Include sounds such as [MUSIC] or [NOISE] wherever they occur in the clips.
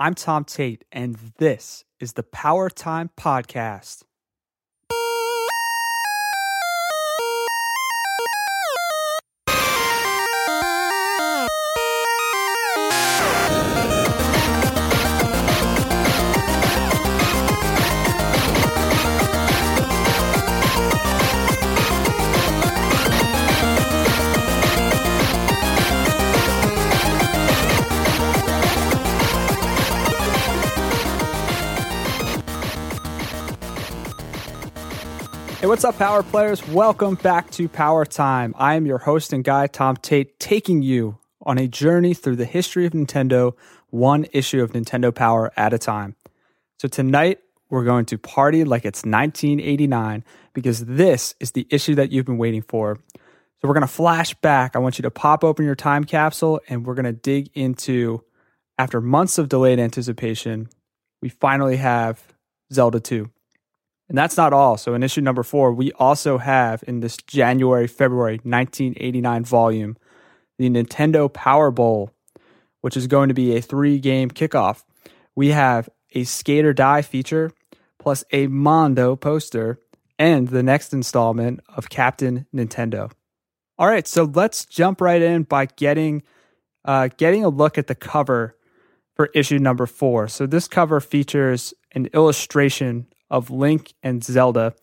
I'm Tom Tate, and this is the Power Time Podcast. What's up, Power Players? Welcome back to Power Time. I am your host and guide, Tom Tate, taking you on a journey through the history of Nintendo, one issue of Nintendo Power at a time. So tonight, we're going to party like it's 1989 because this is the issue that you've been waiting for. So we're going to flash back. I want you to pop open your time capsule and we're going to dig into, after months of delayed anticipation, we finally have Zelda 2. And that's not all. So, in issue number four, we also have in this January February 1989 volume the Nintendo Power Bowl, which is going to be a three game kickoff. We have a Skate or Die feature, plus a Mondo poster, and the next installment of Captain Nintendo. All right, so let's jump right in by getting uh, getting a look at the cover for issue number four. So this cover features an illustration of Link and Zelda.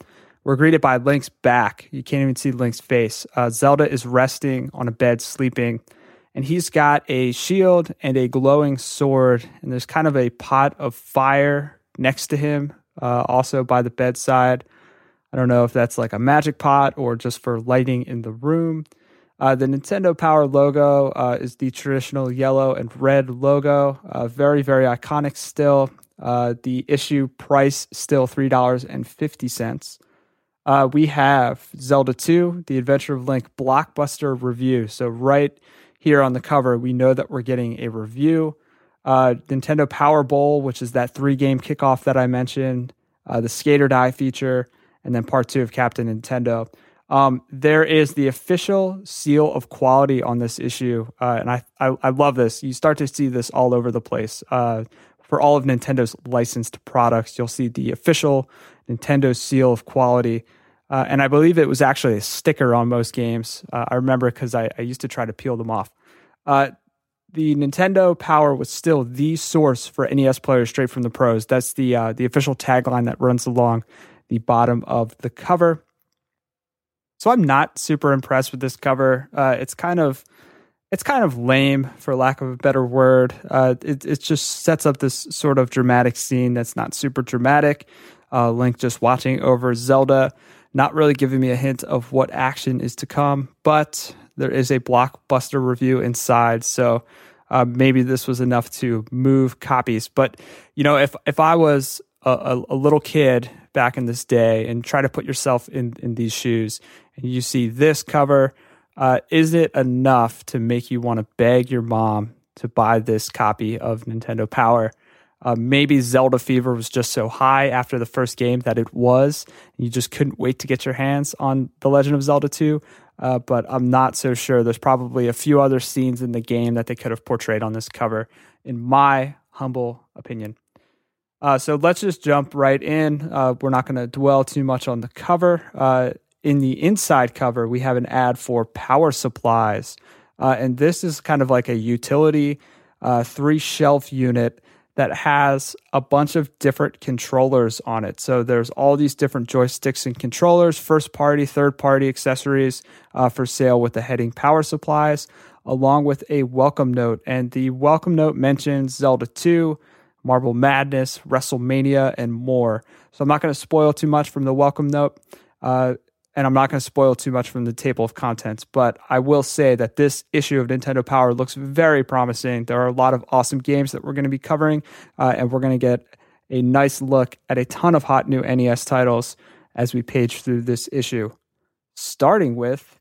We're greeted by Link's back. You can't even see Link's face. Uh, Zelda is resting on a bed, sleeping, and he's got a shield and a glowing sword. And there's kind of a pot of fire next to him, uh, also by the bedside. I don't know if that's like a magic pot or just for lighting in the room. Uh, the Nintendo Power logo uh, is the traditional yellow and red logo. Uh, very, very iconic still. Uh, the issue price still three dollars and fifty cents. Uh, we have Zelda 2, The Adventure of Link blockbuster review. So right here on the cover, we know that we're getting a review. Uh, Nintendo Power Bowl, which is that three game kickoff that I mentioned, uh, the Skate or Die feature, and then part two of Captain Nintendo. Um, there is the official seal of quality on this issue, uh, and I, I, I love this. You start to see this all over the place. Uh, for all of Nintendo's licensed products. You'll see the official Nintendo seal of quality. Uh, and I believe it was actually a sticker on most games. Uh, I remember because I, I, used to try to peel them off. Uh, the Nintendo Power was still the source for NES players straight from the pros. That's the uh, the official tagline that runs along the bottom of the cover. So I'm not super impressed with this cover. Uh, it's kind of it's kind of lame for lack of a better word. Uh, it, it just sets up this sort of dramatic scene that's not super dramatic. Uh, Link just watching over Zelda, not really giving me a hint of what action is to come, but there is a blockbuster review inside. So uh, maybe this was enough to move copies. But, you know, if, if I was a, a, little kid back in this day and try to put yourself in, in these shoes and you see this cover, uh, is it enough to make you want to beg your mom to buy this copy of Nintendo Power? Uh, maybe Zelda fever was just so high after the first game that it was, you just couldn't wait to get your hands on The Legend of Zelda 2. Uh, but I'm not so sure. There's probably a few other scenes in the game that they could have portrayed on this cover, in my humble opinion. Uh, so let's just jump right in. Uh, we're not going to dwell too much on the cover. In the inside cover, we have an ad for power supplies. Uh, and this is kind of like a utility uh, three shelf unit that has a bunch of different controllers on it. So there's all these different joysticks and controllers, first party, third party accessories uh, for sale with the heading power supplies, along with a welcome note. And the welcome note mentions Zelda 2, Marble Madness, WrestleMania, and more. So I'm not going to spoil too much from the welcome note. Uh, and I'm not going to spoil too much from the table of contents, but I will say that this issue of Nintendo Power looks very promising. There are a lot of awesome games that we're going to be covering, uh, and we're going to get a nice look at a ton of hot new NES titles as we page through this issue, starting with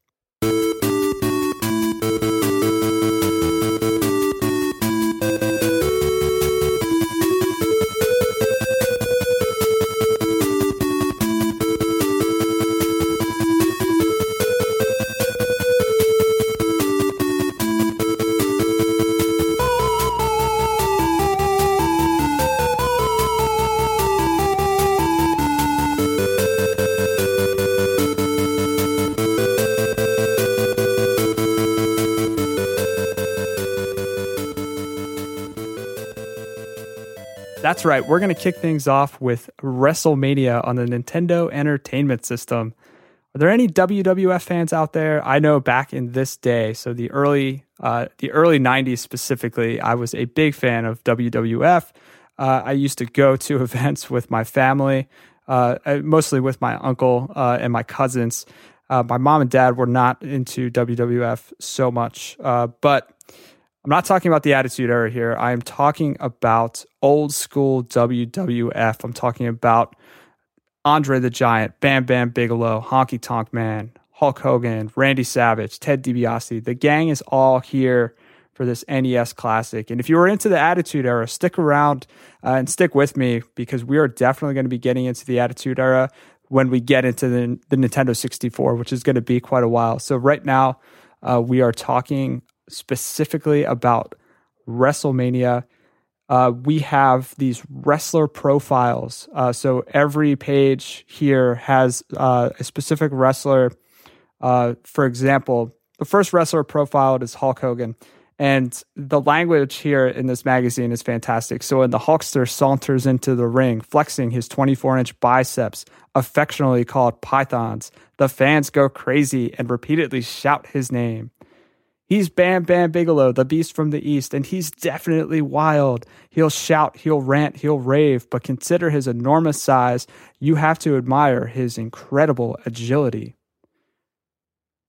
That's right. We're going to kick things off with WrestleMania on the Nintendo Entertainment System. Are there any WWF fans out there? I know back in this day, so the early uh, the early '90s specifically, I was a big fan of WWF. Uh, I used to go to [LAUGHS] events with my family, uh, uh, mostly with my uncle uh, and my cousins. Uh, my mom and dad were not into WWF so much, but I'm not talking about the Attitude Era here. I am talking about old school WWF. I'm talking about Andre the Giant, Bam Bam Bigelow, Honky Tonk Man, Hulk Hogan, Randy Savage, Ted DiBiase. The gang is all here for this NES classic. And if you were into the Attitude Era, stick around uh, and stick with me because we are definitely going to be getting into the Attitude Era when we get into the, the Nintendo 64, which is going to be quite a while. So, right now, uh, we are talking specifically about WrestleMania uh, we have these wrestler profiles. Uh, so every page here has uh, a specific wrestler. Uh, for example, the first wrestler profiled is Hulk Hogan. And the language here in this magazine is fantastic. So when the Hulkster saunters into the ring, flexing his 24 inch biceps, affectionately called pythons, the fans go crazy and repeatedly shout his name. He's Bam Bam Bigelow, the beast from the east, and he's definitely wild. He'll shout, he'll rant, he'll rave, but consider his enormous size. You have to admire his incredible agility.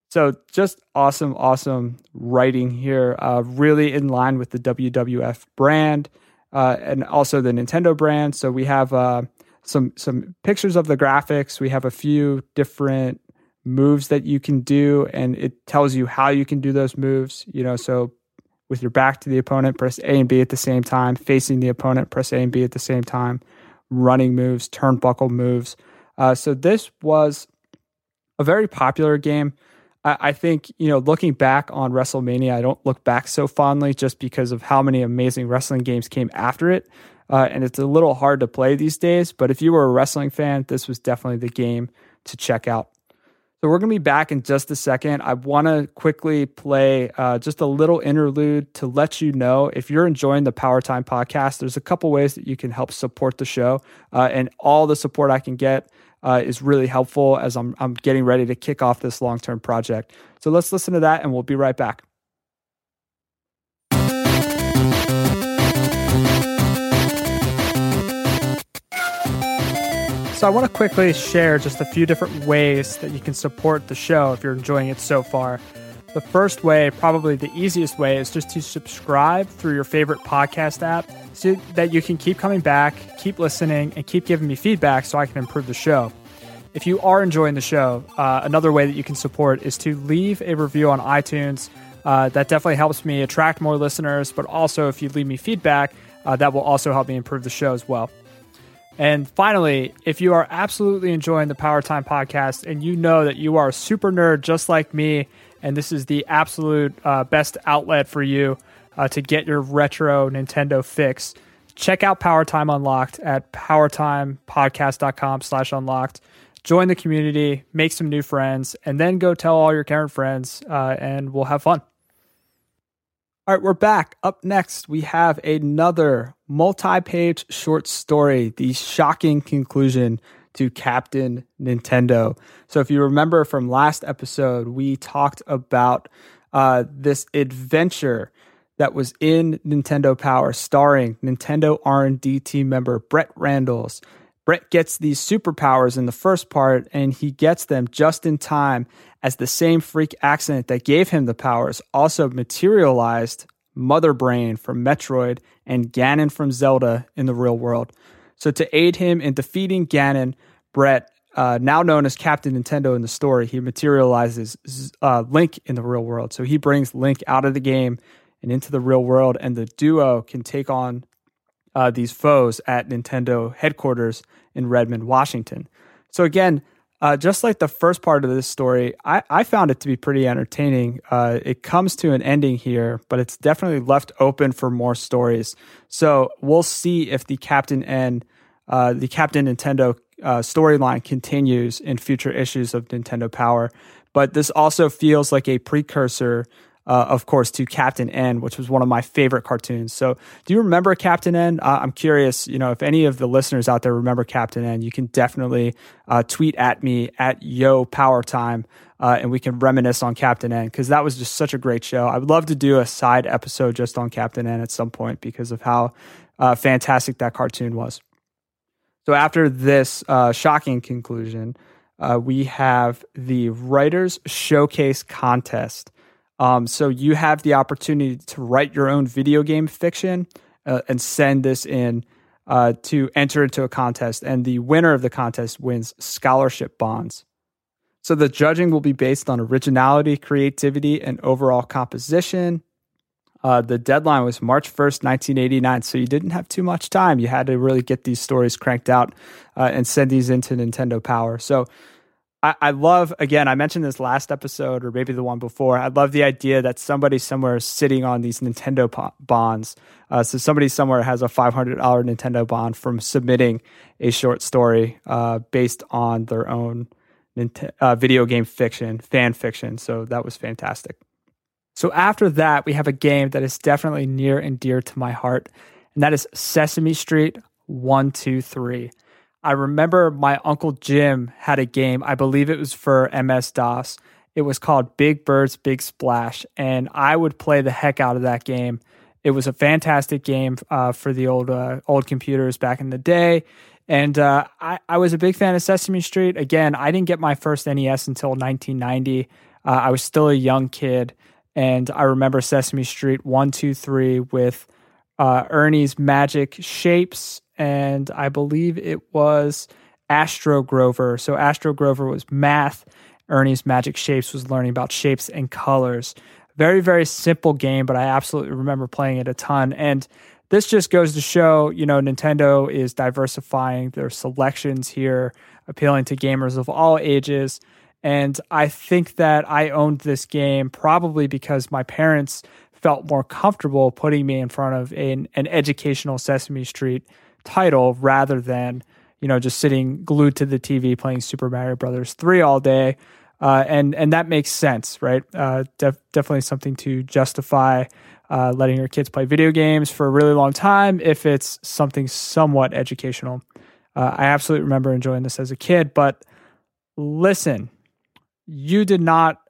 So, just awesome, awesome writing here. Uh, really in line with the WWF brand uh, and also the Nintendo brand. So, we have uh, some some pictures of the graphics. We have a few different moves that you can do and it tells you how you can do those moves you know so with your back to the opponent press a and b at the same time. Facing the opponent press a and b at the same time. Running moves turnbuckle moves. Uh, so this was a very popular game. I, I think you know looking back on wrestlemania i don't look back so fondly just because of how many amazing wrestling games came after it. Uh, and it's a little hard to play these days but if you were a wrestling fan this was definitely the game to check out so we're going to be back in just a second. I want to quickly play uh, just a little interlude to let you know if you're enjoying the Power Time podcast, there's a couple ways that you can help support the show. Uh, and all the support I can get uh, is really helpful as I'm, I'm getting ready to kick off this long term project. So let's listen to that and we'll be right back. So I want to quickly share just a few different ways that you can support the show if you're enjoying it so far. The first way, probably the easiest way, is just to subscribe through your favorite podcast app so that you can keep coming back, keep listening, and keep giving me feedback so I can improve the show. If you are enjoying the show, uh, another way that you can support is to leave a review on iTunes. Uh, that definitely helps me attract more listeners, but also if you leave me feedback, uh, that will also help me improve the show as well. And finally, if you are absolutely enjoying the Power Time podcast and you know that you are a super nerd just like me, and this is the absolute uh, best outlet for you uh, to get your retro Nintendo fix, check out Power Time Unlocked at powertimepodcast.com slash unlocked. Join the community, make some new friends, and then go tell all your current friends, uh, and we'll have fun. All right, we're back. Up next, we have another multi page short story, the shocking conclusion to Captain Nintendo. So, if you remember from last episode, we talked about uh, this adventure that was in Nintendo Power, starring Nintendo R&D team member Brett Randalls. Brett gets these superpowers in the first part, and he gets them just in time as the same freak accident that gave him the powers also materialized Mother Brain from Metroid and Ganon from Zelda in the real world. So, to aid him in defeating Ganon, Brett, uh, now known as Captain Nintendo in the story, he materializes uh, Link in the real world. So, he brings Link out of the game and into the real world, and the duo can take on uh, these foes at Nintendo headquarters in Redmond, Washington. So, again, uh, just like the first part of this story, I, I found it to be pretty entertaining. Uh, it comes to an ending here, but it's definitely left open for more stories. So we'll see if the Captain N, uh, the Captain Nintendo uh, storyline continues in future issues of Nintendo Power. But this also feels like a precursor uh, of course, to Captain N, which was one of my favorite cartoons. So, do you remember Captain N? Uh, I'm curious, you know, if any of the listeners out there remember Captain N, you can definitely uh, tweet at me at Yo Power Time, uh, and we can reminisce on Captain N because that was just such a great show. I would love to do a side episode just on Captain N at some point because of how uh, fantastic that cartoon was. So, after this uh, shocking conclusion, we have the Writers Showcase Contest. Um, so you have the opportunity to write your own video game fiction uh, and send this in uh, to enter into a contest. And the winner of the contest wins scholarship bonds. So the judging will be based on originality, creativity, and overall composition. Uh, the deadline was March 1st, 1989. So you didn't have too much time. You had to really get these stories cranked out uh, and send these into Nintendo Power. So I, love again. I mentioned this last episode, or maybe the one before. I love the idea that somebody somewhere is sitting on these Nintendo po- bonds. Uh, so somebody somewhere has a five hundred dollar Nintendo bond from submitting a short story uh, based on their own uh, video game fiction, fan fiction. So that was fantastic. So after that, we have a game that is definitely near and dear to my heart, and that is Sesame Street One Two Three. I remember my uncle Jim had a game. I believe it was for MS DOS. It was called Big Birds Big Splash, and I would play the heck out of that game. It was a fantastic game uh, for the old uh, old computers back in the day, and uh, I, I was a big fan of Sesame Street. Again, I didn't get my first NES until 1990. Uh, I was still a young kid, and I remember Sesame Street one, two, three with uh, Ernie's magic shapes and I believe it was Astro Grover. So Astro Grover was math. Ernie's Magic Shapes was learning about shapes and colors. Very, very simple game, but I absolutely remember playing it a ton. And this just goes to show, you know, Nintendo is diversifying their selections here, appealing to gamers of all ages. And I think that I owned this game probably because my parents felt more comfortable putting me in front of an, an educational Sesame Street title rather than you know just sitting glued to the TV playing Super Mario Brothers three all day, uh, and and that makes sense, right? Uh, def- definitely something to justify uh, letting your kids play video games for a really long time if it's something somewhat educational. Uh, I absolutely remember enjoying this as a kid, but listen, you did not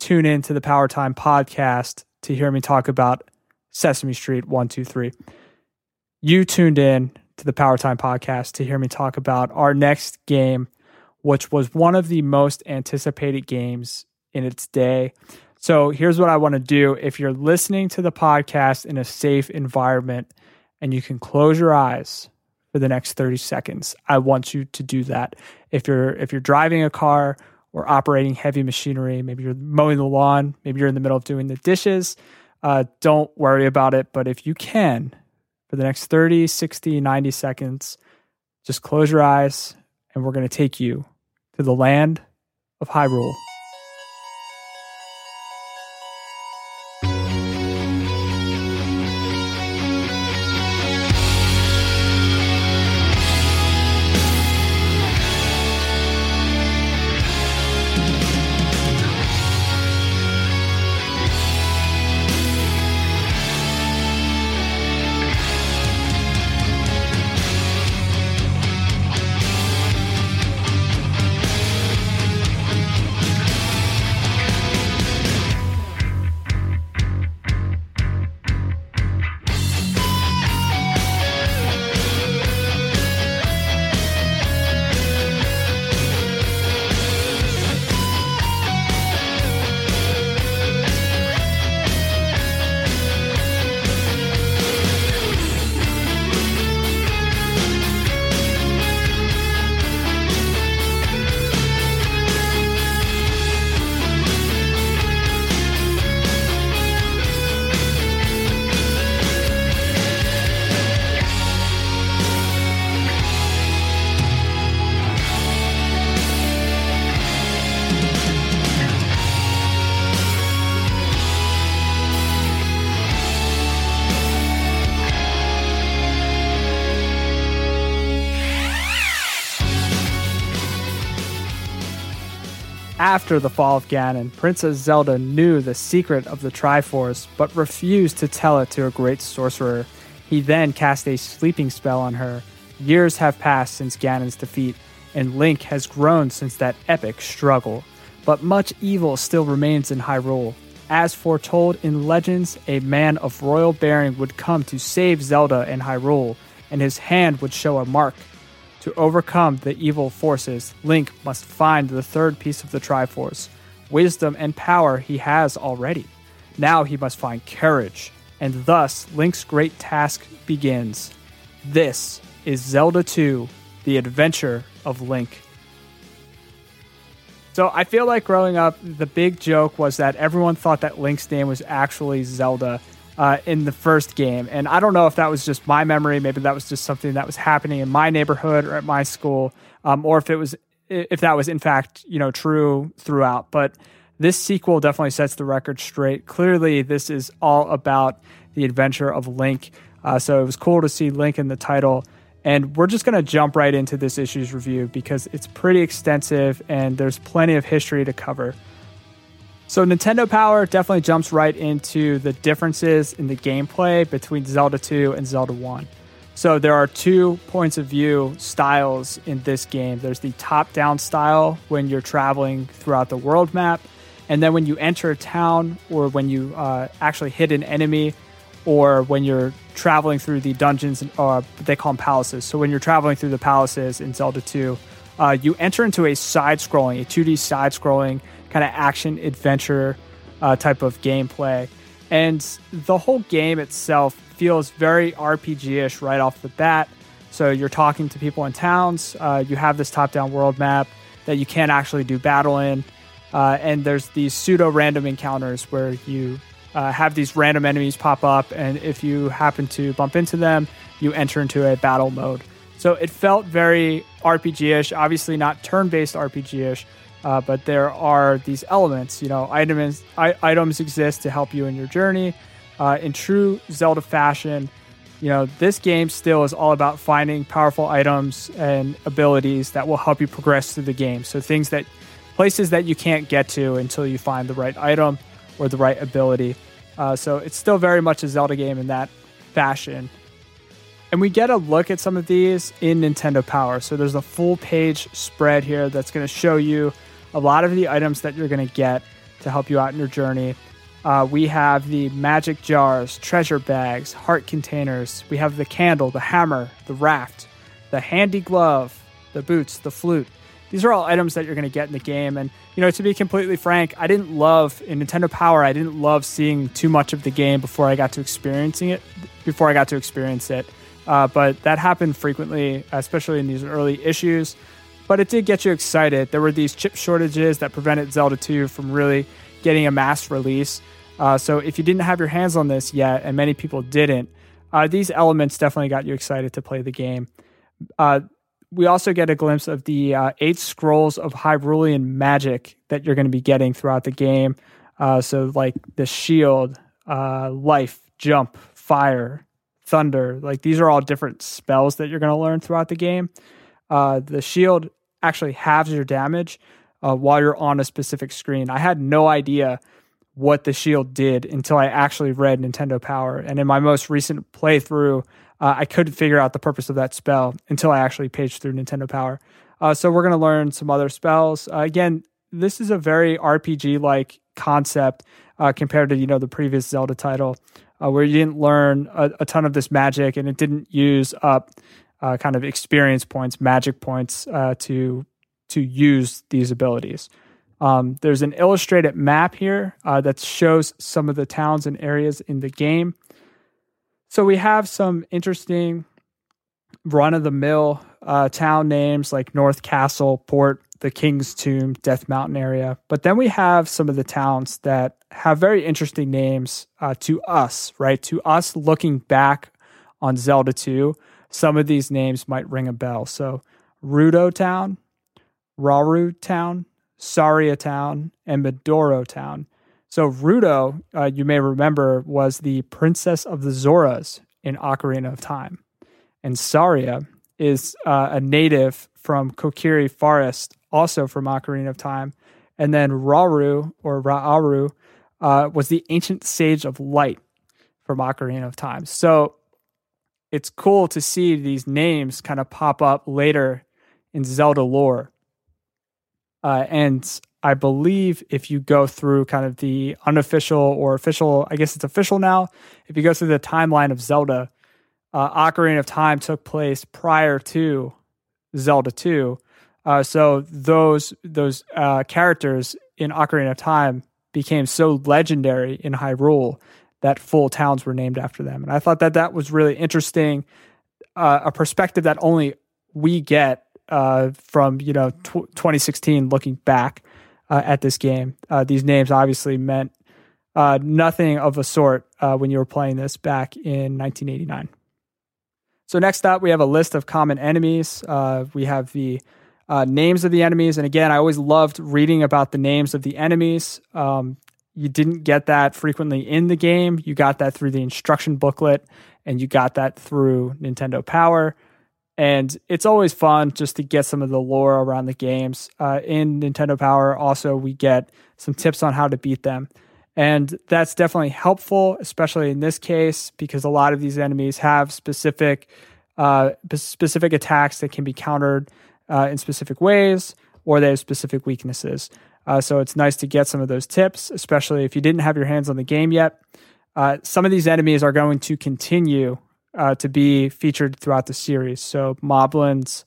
tune into the Power Time podcast to hear me talk about Sesame Street one two three you tuned in to the Power Time podcast to hear me talk about our next game, which was one of the most anticipated games in its day. So here's what I want to do. If you're listening to the podcast in a safe environment and you can close your eyes for the next 30 seconds, I want you to do that. If you're if you're driving a car or operating heavy machinery, maybe you're mowing the lawn, maybe you're in the middle of doing the dishes, uh, don't worry about it. But if you can, for the next 30, 60, 90 seconds. Just close your eyes, and we're going to take you to the land of Hyrule. After the fall of Ganon, Princess Zelda knew the secret of the Triforce, but refused to tell it to a great sorcerer. He then cast a sleeping spell on her. Years have passed since Ganon's defeat, and Link has grown since that epic struggle. But much evil still remains in Hyrule. As foretold in legends, a man of royal bearing would come to save Zelda in Hyrule, and his hand would show a mark to overcome the evil forces, Link must find the third piece of the Triforce. Wisdom and power he has already. Now he must find courage, and thus Link's great task begins. This is Zelda 2 The Adventure of Link. So I feel like growing up, the big joke was that everyone thought that Link's name was actually Zelda uh, in the first game. And I don't know if that was just my memory. Maybe that was just something that was happening in my neighborhood or at my school, um, or if it was if that was in fact you know true throughout. But this sequel definitely sets the record straight. Clearly, this is all about the adventure of Link. Uh, so it was cool to see Link in the title. And we're just going to jump right into this issue's review because it's pretty extensive and there's plenty of history to cover. So Nintendo Power definitely jumps right into the differences in the gameplay between Zelda 2 and Zelda 1. So there are two points of view styles in this game. There's the top-down style when you're traveling throughout the world map, and then when you enter a town or when you uh, actually hit an enemy, or when you're traveling through the dungeons, uh, they call them palaces. So when you're traveling through the palaces in Zelda 2, uh, you enter into a side-scrolling, a 2D side-scrolling kind of action adventure uh, type of gameplay. And the whole game itself feels very RPG ish right off the bat. So you're talking to people in towns, uh, you have this top down world map that you can't actually do battle in. Uh, and there's these pseudo random encounters where you uh, have these random enemies pop up, and if you happen to bump into them, you enter into a battle mode. So it felt very RPG ish, obviously not turn based RPG ish, uh, but there are these elements, you know, items I, items exist to help you in your journey. Uh, in true Zelda fashion, you know, this game still is all about finding powerful items and abilities that will help you progress through the game. So things that places that you can't get to until you find the right item or the right ability. Uh, so it's still very much a Zelda game in that fashion. And we get a look at some of these in Nintendo Power. So there's a full page spread here that's going to show you a lot of the items that you're going to get to help you out in your journey. Uh, we have the magic jars, treasure bags, heart containers. We have the candle, the hammer, the raft, the handy glove, the boots, the flute. These are all items that you're going to get in the game. And, you know, to be completely frank, I didn't love in Nintendo Power, I didn't love seeing too much of the game before I got to experiencing it, before I got to experience it. Uh, but that happened frequently, especially in these early issues but it did get you excited. There were these chip shortages that prevented Zelda 2 from really getting a mass release. Uh, so if you didn't have your hands on this yet, and many people didn't, uh, these elements definitely got you excited to play the game. Uh, we also get a glimpse of the uh, eight scrolls of Hyrulean magic that you're going to be getting throughout the game. Uh, so, like the shield, uh, life, jump, fire, thunder. Like these are all different spells that you're going to learn throughout the game. the shield actually halves your damage uh, while you're on a specific screen. I had no idea what the shield did until I actually read Nintendo Power. And in my most recent playthrough, uh, I couldn't figure out the purpose of that spell until I actually paged through Nintendo Power. Uh, so we're going to learn some other spells. Uh, again, this is a very RPG like concept uh, compared to you know the previous Zelda title, uh, where you didn't learn a, a, ton of this magic and it didn't use up uh, kind of experience points, magic points uh, to to use these abilities. Um, there's an illustrated map here uh, that shows some of the towns and areas in the game. So we have some interesting run of the mill uh, town names like North Castle, Port, the King's Tomb, Death Mountain area. But then we have some of the towns that have very interesting names uh, to us, right? To us looking back on Zelda 2 some of these names might ring a bell. So, Ruto Town, Rauru Town, Saria Town, and Midoro Town. So, Ruto, uh, you may remember, was the princess of the Zoras in Ocarina of Time. And Saria is uh, a native from Kokiri Forest, also from Ocarina of Time. And then Rauru or Ra'aru uh, was the ancient sage of light from Ocarina of Time. So it's cool to see these names kind of pop up later in Zelda lore. Uh, and I believe if you go through kind of the unofficial or official, I guess it's official now, if you go through the timeline of Zelda, uh, Ocarina of Time took place prior to Zelda 2. Uh, so those those uh, characters in Ocarina of Time became so legendary in Hyrule that full towns were named after them. And I thought that that was really interesting, uh, a perspective that only we get uh, from you know tw- 2016 looking back uh, at this game. Uh, these names obviously meant uh, nothing of a sort uh, when you were playing this back in 1989. So next up, we have a list of common enemies. we have the names of the enemies, and again, I always loved reading about the names of the enemies. Um, you didn't get that frequently in the game. You got that through the instruction booklet and you got that through Nintendo Power. And it's always fun just to get some of the lore around the games. Uh, in Nintendo Power, also, we get some tips on how to beat them. And that's definitely helpful, especially in this case, because a lot of these enemies have specific uh, specific attacks that can be countered uh, in specific ways, or they have specific weaknesses. Uh, so it's nice to get some of those tips, especially if you didn't have your hands on the game yet. Uh, some of these enemies are going to continue uh, to be featured throughout the series. So moblins,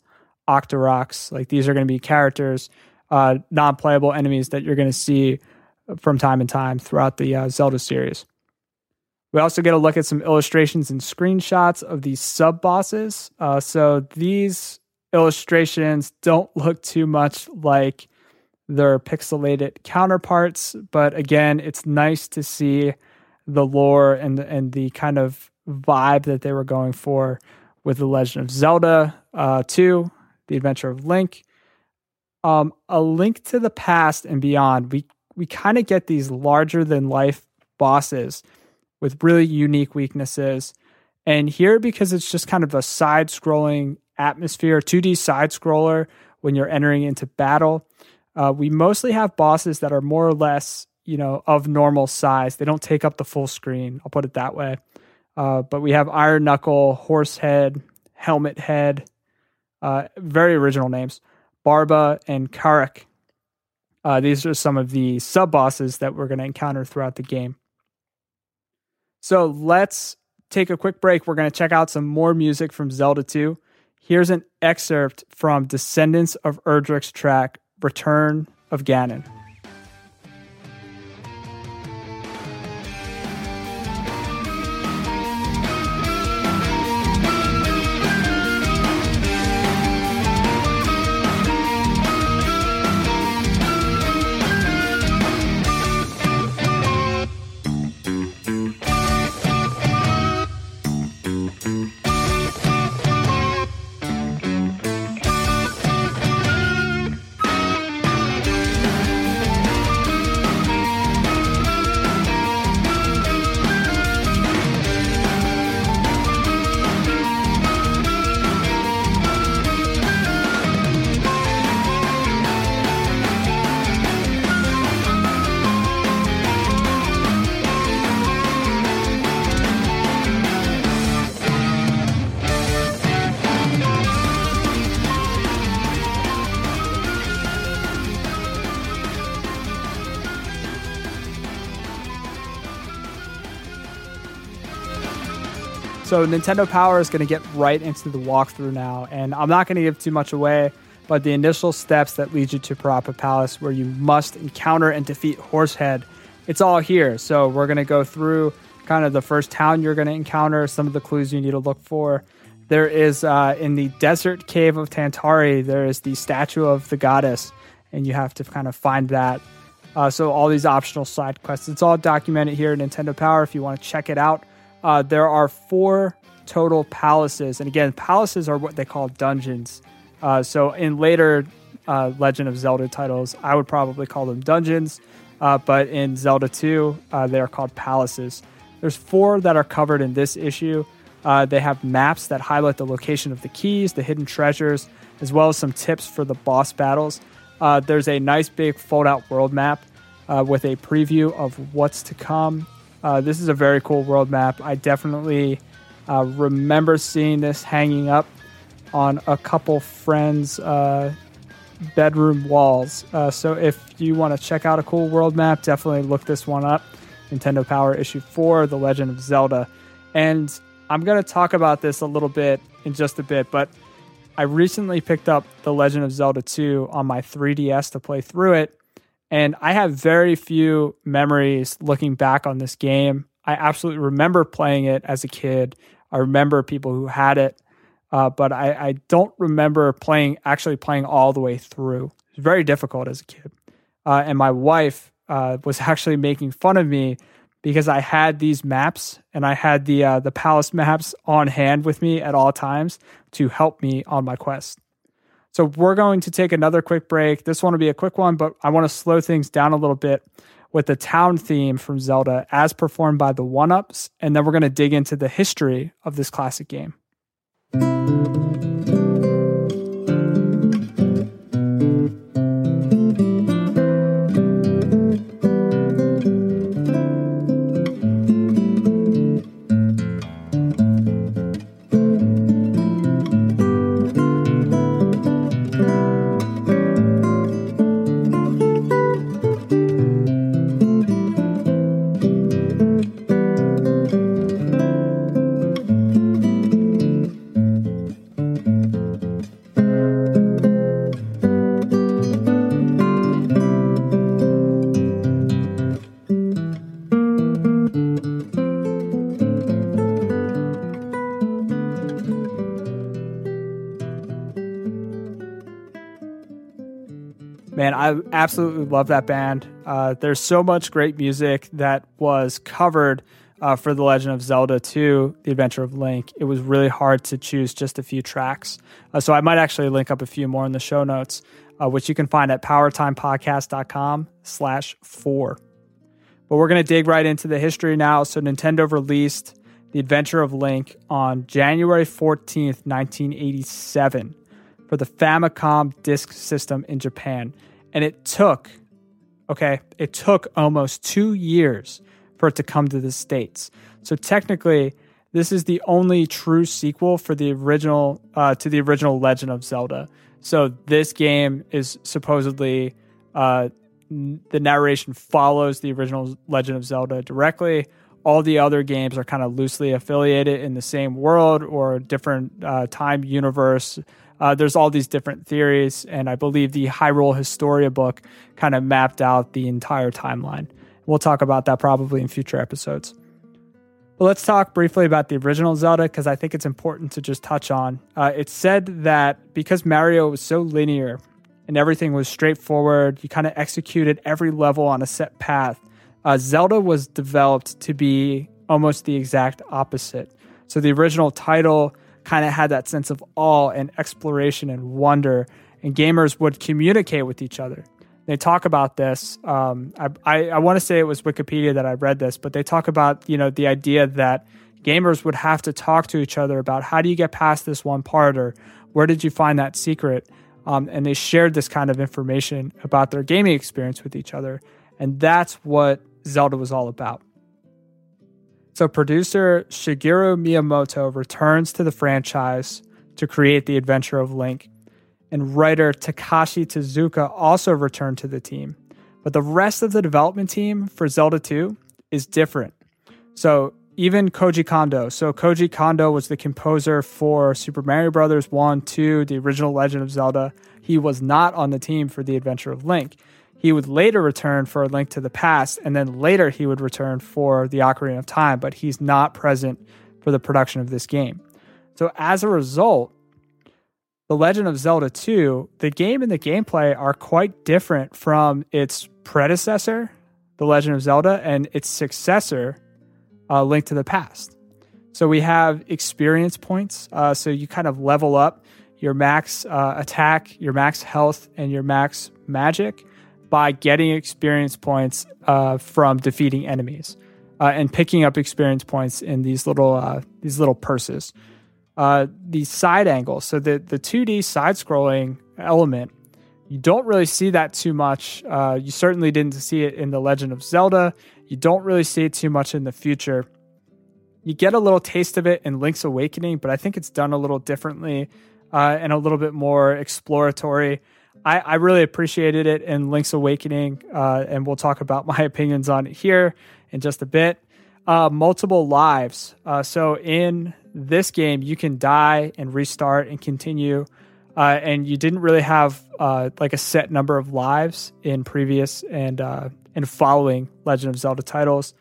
Octoroks, like these are going to be characters, uh, non-playable enemies that you're going to see from time to time throughout the uh, Zelda series. We also get a look at some illustrations and screenshots of these sub bosses. Uh, so these illustrations don't look too much like their pixelated counterparts. But again, it's nice to see the lore and and the kind of vibe that they were going for with the Legend of Zelda uh, 2, The Adventure of Link. Um, a link to the past and beyond. We we kind of get these larger than life bosses with really unique weaknesses. And here, because it's just kind of a side scrolling atmosphere, 2D side scroller when you're entering into battle, uh, we mostly have bosses that are more or less, you know, of normal size. They don't take up the full screen. I'll put it that way. Uh, but we have Iron Knuckle, Horsehead, Helmet Head, uh, very original names, Barba and Carock. Uh, these are some of the sub bosses that we're going to encounter throughout the game. So let's take a quick break. We're going to check out some more music from Zelda 2. Here's an excerpt from Descendants of Erdrick's track Return of Ganon. Nintendo Power is going to get right into the walkthrough now, and I'm not going to give too much away, but the initial steps that lead you to Parapa Palace, where you must encounter and defeat Horsehead, it's all here. So we're going to go through kind of the first town you're going to encounter, some of the clues you need to look for. There is uh, in the desert cave of Tantari, there is the statue of the goddess, and you have to kind of find that. Uh, so all these optional side quests, it's all documented here in Nintendo Power. If you want to check it out, uh, there are four total palaces, and again, palaces are what they call dungeons. Uh, so in later uh, Legend of Zelda titles, I would probably call them dungeons, uh, but in Zelda 2, uh, they are called palaces. There's four that are covered in this issue. Uh, they have maps that highlight the location of the keys, the hidden treasures, as well as some tips for the boss battles. there's a nice big fold out world map uh, with a preview of what's to come. Uh, this is a very cool world map. I definitely uh, remember seeing this hanging up on a couple friends' uh, bedroom walls. Uh, so if you want to check out a cool world map, definitely look this one up. Nintendo Power Issue 4, The Legend of Zelda. And I'm going to talk about this a little bit in just a bit, but I recently picked up The Legend of Zelda 2 on my 3DS to play through it. And I have very few memories looking back on this game. I absolutely remember playing it as a kid. I remember people who had it, uh, but I, I, don't remember playing actually playing all the way through. It was very difficult as a kid. Uh, and my wife uh, was [LAUGHS] actually making fun of me because I had these maps and I had the uh, the palace maps on hand with me at all times to help me on my quest. So we're going to take another quick break. This one will be a quick one, but I want to slow things down a little bit with the town theme from Zelda as performed by the OneUps, and then we're going to dig into the history of this classic game. Absolutely love that band. Uh, there's so much great music that was covered uh, for The Legend of Zelda 2, The Adventure of Link. It was really hard to choose just a few tracks. Uh, so I might actually link up a few more in the show notes, uh, which you can find at powertimepodcast.com slash four. But we're going to dig right into the history now. So Nintendo released The Adventure of Link on January 14th, 1987 for the Famicom Disk System in Japan. And it took, okay, it took almost two years for it to come to the States. So technically, this is the only true sequel for the original uh, to the original Legend of Zelda. So this game is supposedly uh, the narration follows the original Legend of Zelda directly. All the other games are kind of loosely affiliated in the same world or different uh, time universe. Uh, there's all these different theories, and I believe the Hyrule Historia book kind of mapped out the entire timeline. We'll talk about that probably in future episodes. But let's talk briefly about the original Zelda because I think it's important to just touch on. Uh, it's said that because Mario was so linear and everything was straightforward, you kind of executed every level on a set path. Uh, Zelda was developed to be almost the exact opposite. So the original title kind of had that sense of awe and exploration and wonder, and gamers would communicate with each other. They talk about this. Um, I, I, I want to say it was Wikipedia that I read this, but they talk about you know the idea that gamers would have to talk to each other about how do you get past this one part or where did you find that secret, um, and they shared this kind of information about their gaming experience with each other, and that's what Zelda was all about. So, producer Shigeru Miyamoto returns to the franchise to create The Adventure of Link, and writer Takashi Tezuka also returned to the team. But the rest of the development team for Zelda 2 is different. So, even Koji Kondo. So, Koji Kondo was the composer for Super Mario Brothers 1, 2, the original Legend of Zelda. He was not on the team for The Adventure of Link. He would later return for A Link to the Past, and then later he would return for The Ocarina of Time, but he's not present for the production of this game. So as a result, The Legend of Zelda 2, the game and the gameplay are quite different from its predecessor, The Legend of Zelda, and its successor, uh, Link to the Past. So we have experience points. Uh, so you kind of level up your max uh, attack, your max health, and your max magic by getting experience points uh, from defeating enemies uh, and picking up experience points in these little uh, these little purses. Uh, these side angles, so the the two D side scrolling element, You don't really see that too much. Uh, you certainly didn't see it in The Legend of Zelda. You don't really see it too much in the future. You get a little taste of it in Link's Awakening, but I think it's done a little differently uh, and a little bit more exploratory. I, I really appreciated it in Link's Awakening, uh, and we'll talk about [LAUGHS] my opinions on it here in just a bit. Uh, multiple lives. Uh, so in this game, you can die and restart and continue. Uh, and you didn't really have uh, like a set number of lives in previous and uh, and following Legend of Zelda titles.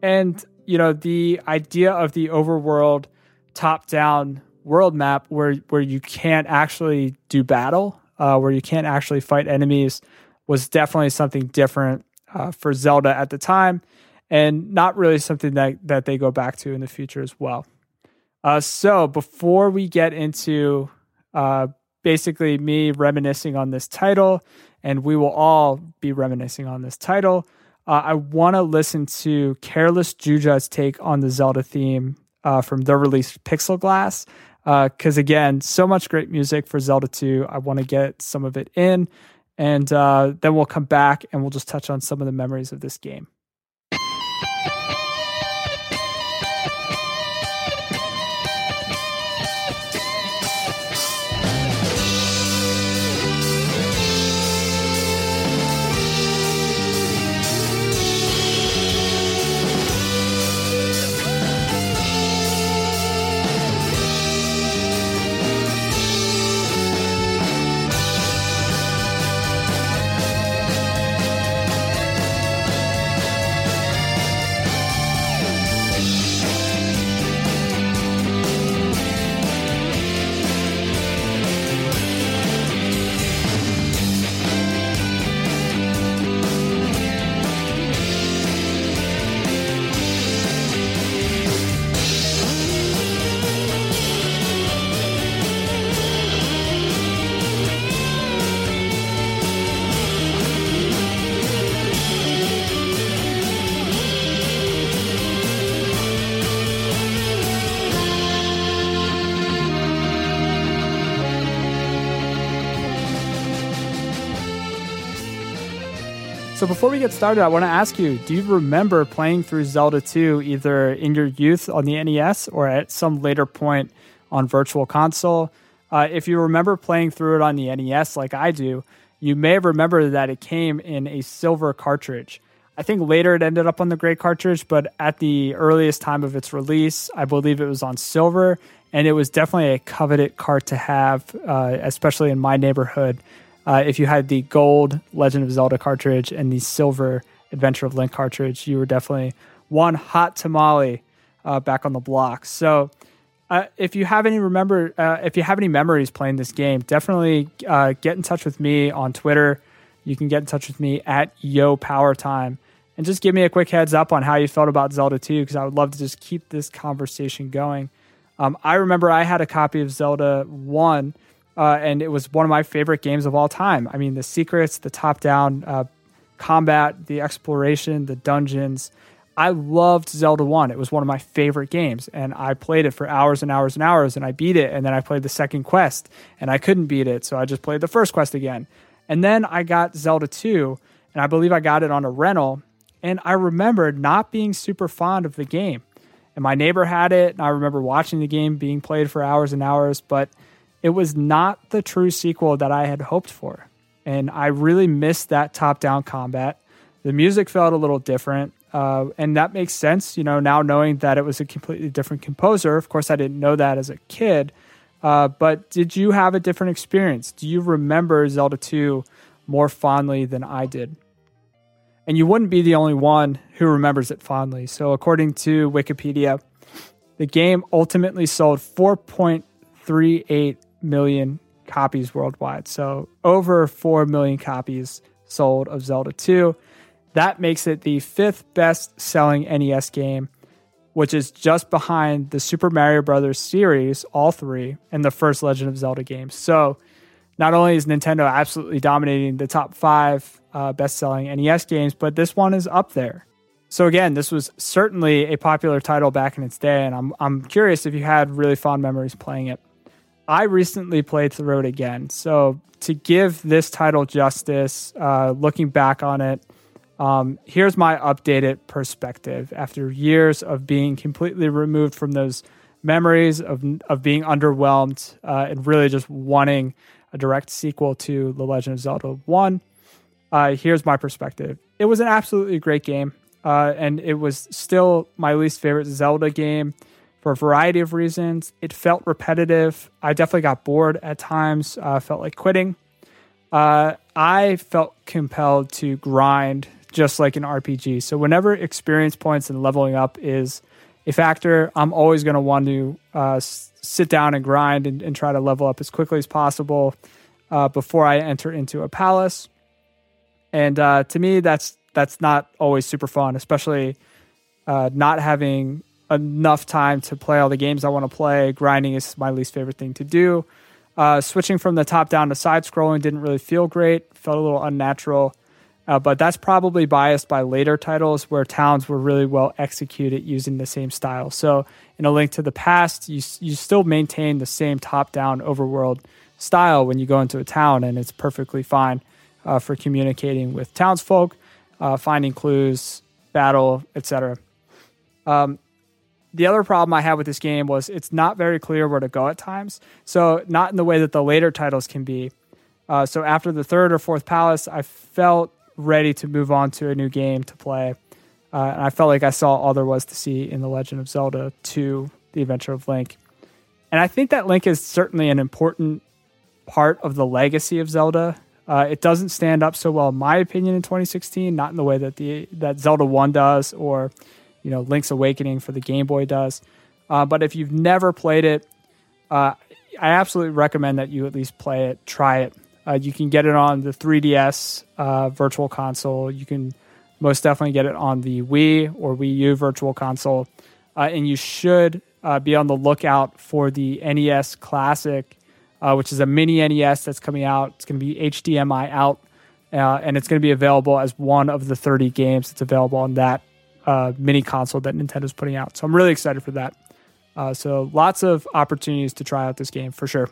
And you know the idea of the overworld top-down world map where where you can't actually do battle, uh, where you can't actually fight enemies, was definitely something different uh, for Zelda at the time, and not really something that that they go back to in the future as well. Uh, so before we get into uh, basically me reminiscing on this title, and we will all be reminiscing on this title. Uh, I want to listen to Careless Juja's take on the Zelda theme uh, from the release Pixel Glass. Because uh, again, so much great music for Zelda 2. I want to get some of it in. And uh, then we'll come back and we'll just touch on some of the memories of this game. Before we get started, I want to ask you, do you remember playing through Zelda 2 either in your youth on the NES or at some later point on Virtual Console? Uh, if you remember playing through it on the NES like I do, you may have remembered that it came in a silver cartridge. I think later it ended up on the gray cartridge, but at the earliest time of its release, I believe it was on silver, and it was definitely a coveted cart to have, uh, especially in my neighborhood uh, if you had the gold Legend of Zelda cartridge and the silver Adventure of Link cartridge, you were definitely one hot tamale uh, back on the block. So, uh, if you have any remember, uh, if you have any memories playing this game, definitely uh, get in touch with me on Twitter. You can get in touch with me at Yo Power Time and just give me a quick heads up on how you felt about Zelda 2 because I would love to just keep this conversation going. Um, I remember I had a copy of Zelda 1 uh, and it was one of my favorite games of all time. I mean, the secrets, the top down uh, combat, the exploration, the dungeons. I loved Zelda 1. It was one of my favorite games, and I played it for hours and hours and hours, and I beat it, and then I played the second quest, and I couldn't beat it, so I just played the first quest again. And then I got Zelda 2, and I believe I got it on a rental, and I remembered not being super fond of the game. And my neighbor had it, and I remember watching the game being played for hours and hours, but – it was not the true sequel that I had hoped for. And I really missed that top down combat. The music felt a little different. Uh, and that makes sense, you know, now knowing that it was a completely different composer. Of course, I didn't know that as a kid. Uh, but did you have a different experience? Do you remember Zelda 2 more fondly than I did? And you wouldn't be the only one who remembers it fondly. So, according to Wikipedia, the game ultimately sold 4.38 million copies worldwide. So over 4 million copies sold of Zelda 2. That makes it the fifth best selling NES game, which is just behind the Super Mario Brothers series, all three, and the first Legend of Zelda game. So not only is Nintendo absolutely dominating the top five uh, best selling NES games, but this one is up there. So again, this was certainly a popular title back in its day, and I'm I'm curious if you had really fond memories playing it. I recently played the road again. So to give this title justice, uh, looking back on it, um, here's my updated perspective after years of being completely removed from those memories of of being underwhelmed uh, and really just wanting a direct sequel to The Legend of Zelda One. Uh, here's my perspective. It was an absolutely great game, uh, and it was still my least favorite Zelda game for a variety of reasons. It felt repetitive. I definitely got bored at times. Uh, felt like quitting. Uh, I felt compelled to grind just like an RPG. So whenever experience points and leveling up is a factor, I'm always going to want to uh, sit down and grind and, and, try to level up as quickly as possible uh, before I enter into a palace. And uh, to me, that's that's not always super fun, especially uh, not having enough time to play all the games I want to play. Grinding is my least favorite thing to do. Uh, switching from the top down to side scrolling didn't really feel great. Felt a little unnatural. Uh, but that's probably biased by later titles where towns were really well executed using the same style. So, in A Link to the Past, you you still maintain the same top-down overworld style when you go into a town, and it's perfectly fine uh, for communicating with townsfolk, uh, finding clues, battle, etc. Um, the other problem I had with this game was it's not very clear where to go at times. So, not in the way that the later titles can be. Uh, so, after the third or fourth palace, I felt ready to move on to a new game to play. Uh, and I felt like I saw all there was to see in The Legend of Zelda 2 The Adventure of Link. And I think that Link is certainly an important part of the legacy of Zelda. Uh, it doesn't stand up so well, in my opinion, in 2016, not in the way that the that Zelda 1 does or you know Link's Awakening for the Game Boy does. Uh, but if you've never played it, uh, I absolutely recommend that you at least play it, try it. Uh, you can get it on the 3DS uh, Virtual Console. You can most definitely get it on the Wii or Wii U Virtual Console. Uh, and you should uh, be on the lookout for the NES Classic, which is a mini NES that's coming out. It's going to be HDMI out, and it's going to be available as one of the 30 games that's available on that mini console that Nintendo's putting out. So I'm really excited for that. so lots of opportunities to try out this game for sure.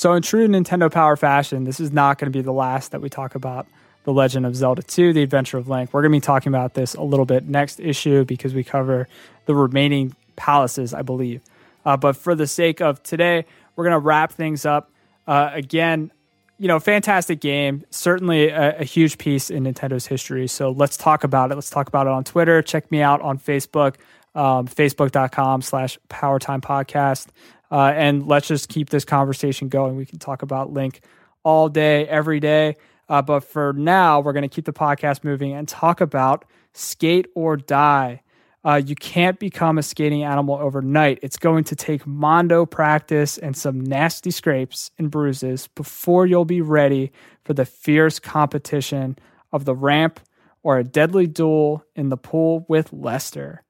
So, in true Nintendo Power fashion, this is not going to be the last that we talk about The Legend of Zelda 2, The Adventure of Link. We're going to be talking about this a little bit next issue because we cover the remaining palaces, I believe. Uh, but for the sake of today, we're going to wrap things up. Uh, again, you know, fantastic game. Certainly a, a, huge piece in Nintendo's history. So let's talk about it. Let's talk about it on Twitter. Check me out on Facebook, um, facebook.com slash Powertime Podcast. Uh, and let's just keep this conversation going. We can talk about Link all day, every day. Uh, but for now, we're going to keep the podcast moving and talk about skate or die. Uh, you can't become a skating animal overnight. It's going to take mondo practice and some nasty scrapes and bruises before you'll be ready for the fierce competition of the ramp or a deadly duel in the pool with Lester.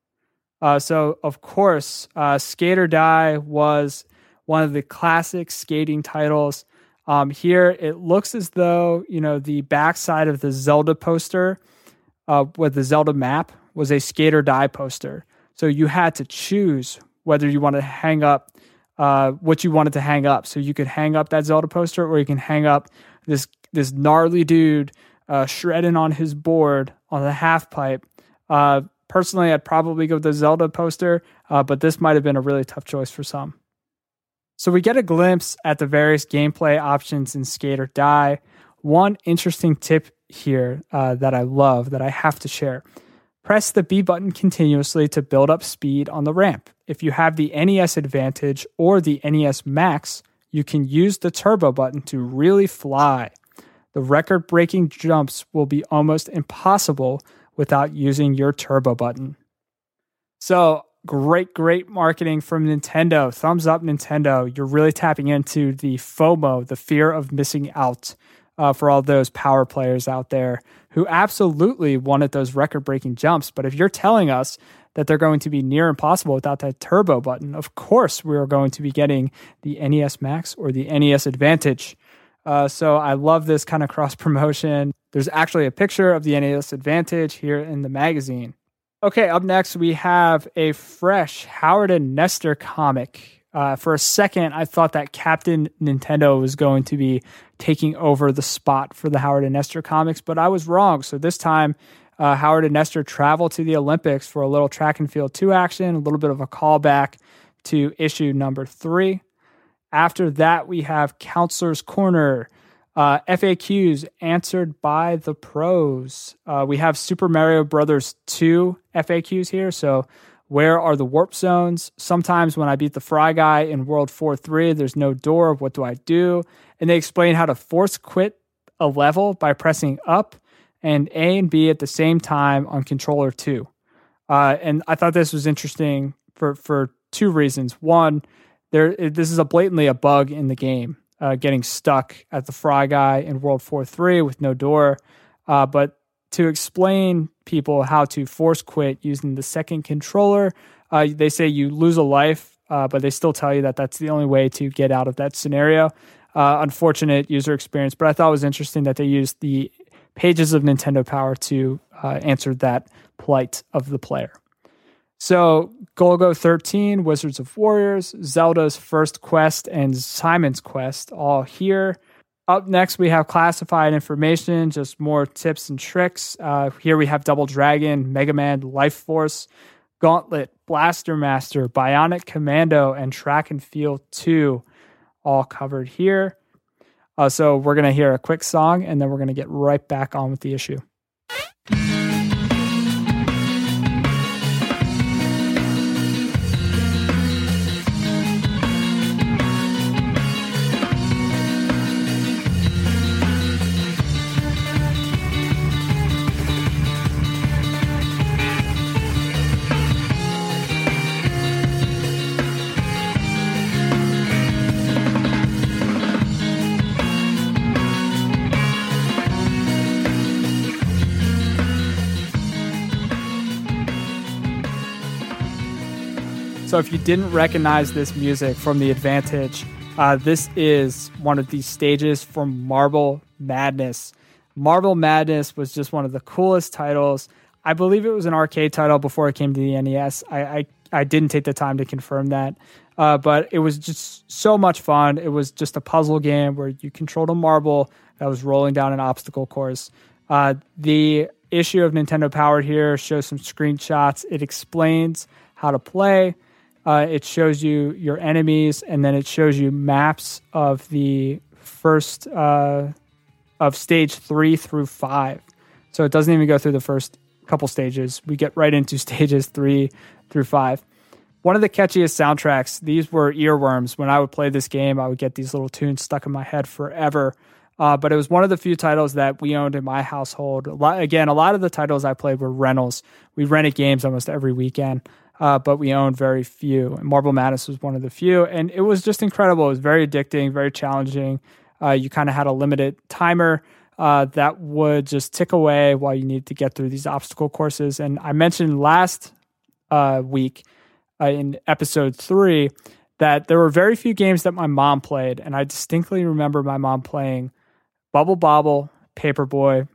Uh, so, of course, uh, Skate or Die was one of the classic skating titles. Um, here, it looks as though you know the backside of the Zelda poster uh, with the Zelda map was a Skate or Die poster. So you had to choose whether you wanted to hang up uh, what you wanted to hang up. So you could hang up that Zelda poster, or you can hang up this this gnarly dude uh, shredding on his board on the half pipe uh, Personally, I'd probably go with the Zelda poster, uh, but this might have been a really tough choice for some. So we get a glimpse at the various gameplay options in Skate or Die. One interesting tip here uh, that I love that I have to share. Press the B button continuously to build up speed on the ramp. If you have the NES Advantage or the NES Max, you can use the turbo button to really fly. The record breaking jumps will be almost impossible without using your turbo button. So, great, great marketing from Nintendo. Thumbs up, Nintendo. You're really tapping into the FOMO, the fear of missing out, uh, for all those power players out there who absolutely wanted those record breaking jumps. But if you're telling us that they're going to be near impossible without that turbo button, of course we are going to be getting the NES Max or the NES Advantage. Uh, so I love this kind of cross promotion. There's actually a picture of the NES Advantage here in the magazine. Okay, up next we have a fresh Howard and Nestor comic Uh, for a second, I thought that Captain Nintendo was going to be taking over the spot for the Howard and Nestor comics, but I was wrong. So this time, uh, Howard and Nestor travel to the Olympics for a little track and field two action, a little bit of a callback to issue number three. After that, we have Counselor's Corner, uh, FAQs answered by the pros. Uh, we have Super Mario Brothers 2 FAQs here. So, where are the warp zones? Sometimes when I beat the Fryguy in World 4 3, there's no door. What do I do? And they explain how to force quit a level by pressing up and A and B at the same time on controller 2. Uh, and I thought this was interesting for, for two reasons. One, there this is a blatantly a bug in the game, uh, getting stuck at the Fryguy in World 4 3 with no door. Uh, but to explain people how to force quit using the second controller, uh, they say you lose a life, uh, but they still tell you that that's the only way to get out of that scenario. Uh, unfortunate user experience, but I thought it was interesting that they used the pages of Nintendo Power to uh, answer that plight of the player. So, Golgo 13, Wizards of Warriors, Zelda's First Quest, and Simon's Quest all here. Up next, we have classified information, just more tips and tricks. Uh, here we have Double Dragon, Mega Man, Life Force, Gauntlet, Blaster Master, Bionic Commando, and Track and Field 2 all covered here. Uh, so, we're going to hear a quick song and then we're going to get right back on with the issue. So if you didn't recognize this music from the Advantage, uh, this is one of the stages from Marble Madness. Marble Madness was just one of the coolest titles. I believe it was an arcade title before it came to the NES. I I, I didn't take the time to confirm that, uh, but it was just so much fun. It was just a puzzle game where you controlled a marble that was rolling down an obstacle course. Uh, the issue of Nintendo Power here shows some screenshots. It explains how to play. Uh, it shows you your enemies, and then it shows you maps of the first uh, of stage three through five. So it doesn't even go through the first couple stages. We get right into [LAUGHS] stages three through five. One of the catchiest soundtracks. These were earworms. When I would play this game, I would get these little tunes stuck in my head forever. Uh, but it was one of the few titles that we owned in my household. A lot, again, a lot of the titles I played were rentals. We rented games almost every weekend uh, but we owned very few. And Marble Madness was one of the few, and it was just incredible. It was very addicting, very challenging. Uh, you kind of had a limited timer uh, that would just tick away while you needed to get through these obstacle courses. And I mentioned last uh, week uh, in episode three that there were very few games that my mom played, and I distinctly remember my mom playing Bubble Bobble, Paperboy,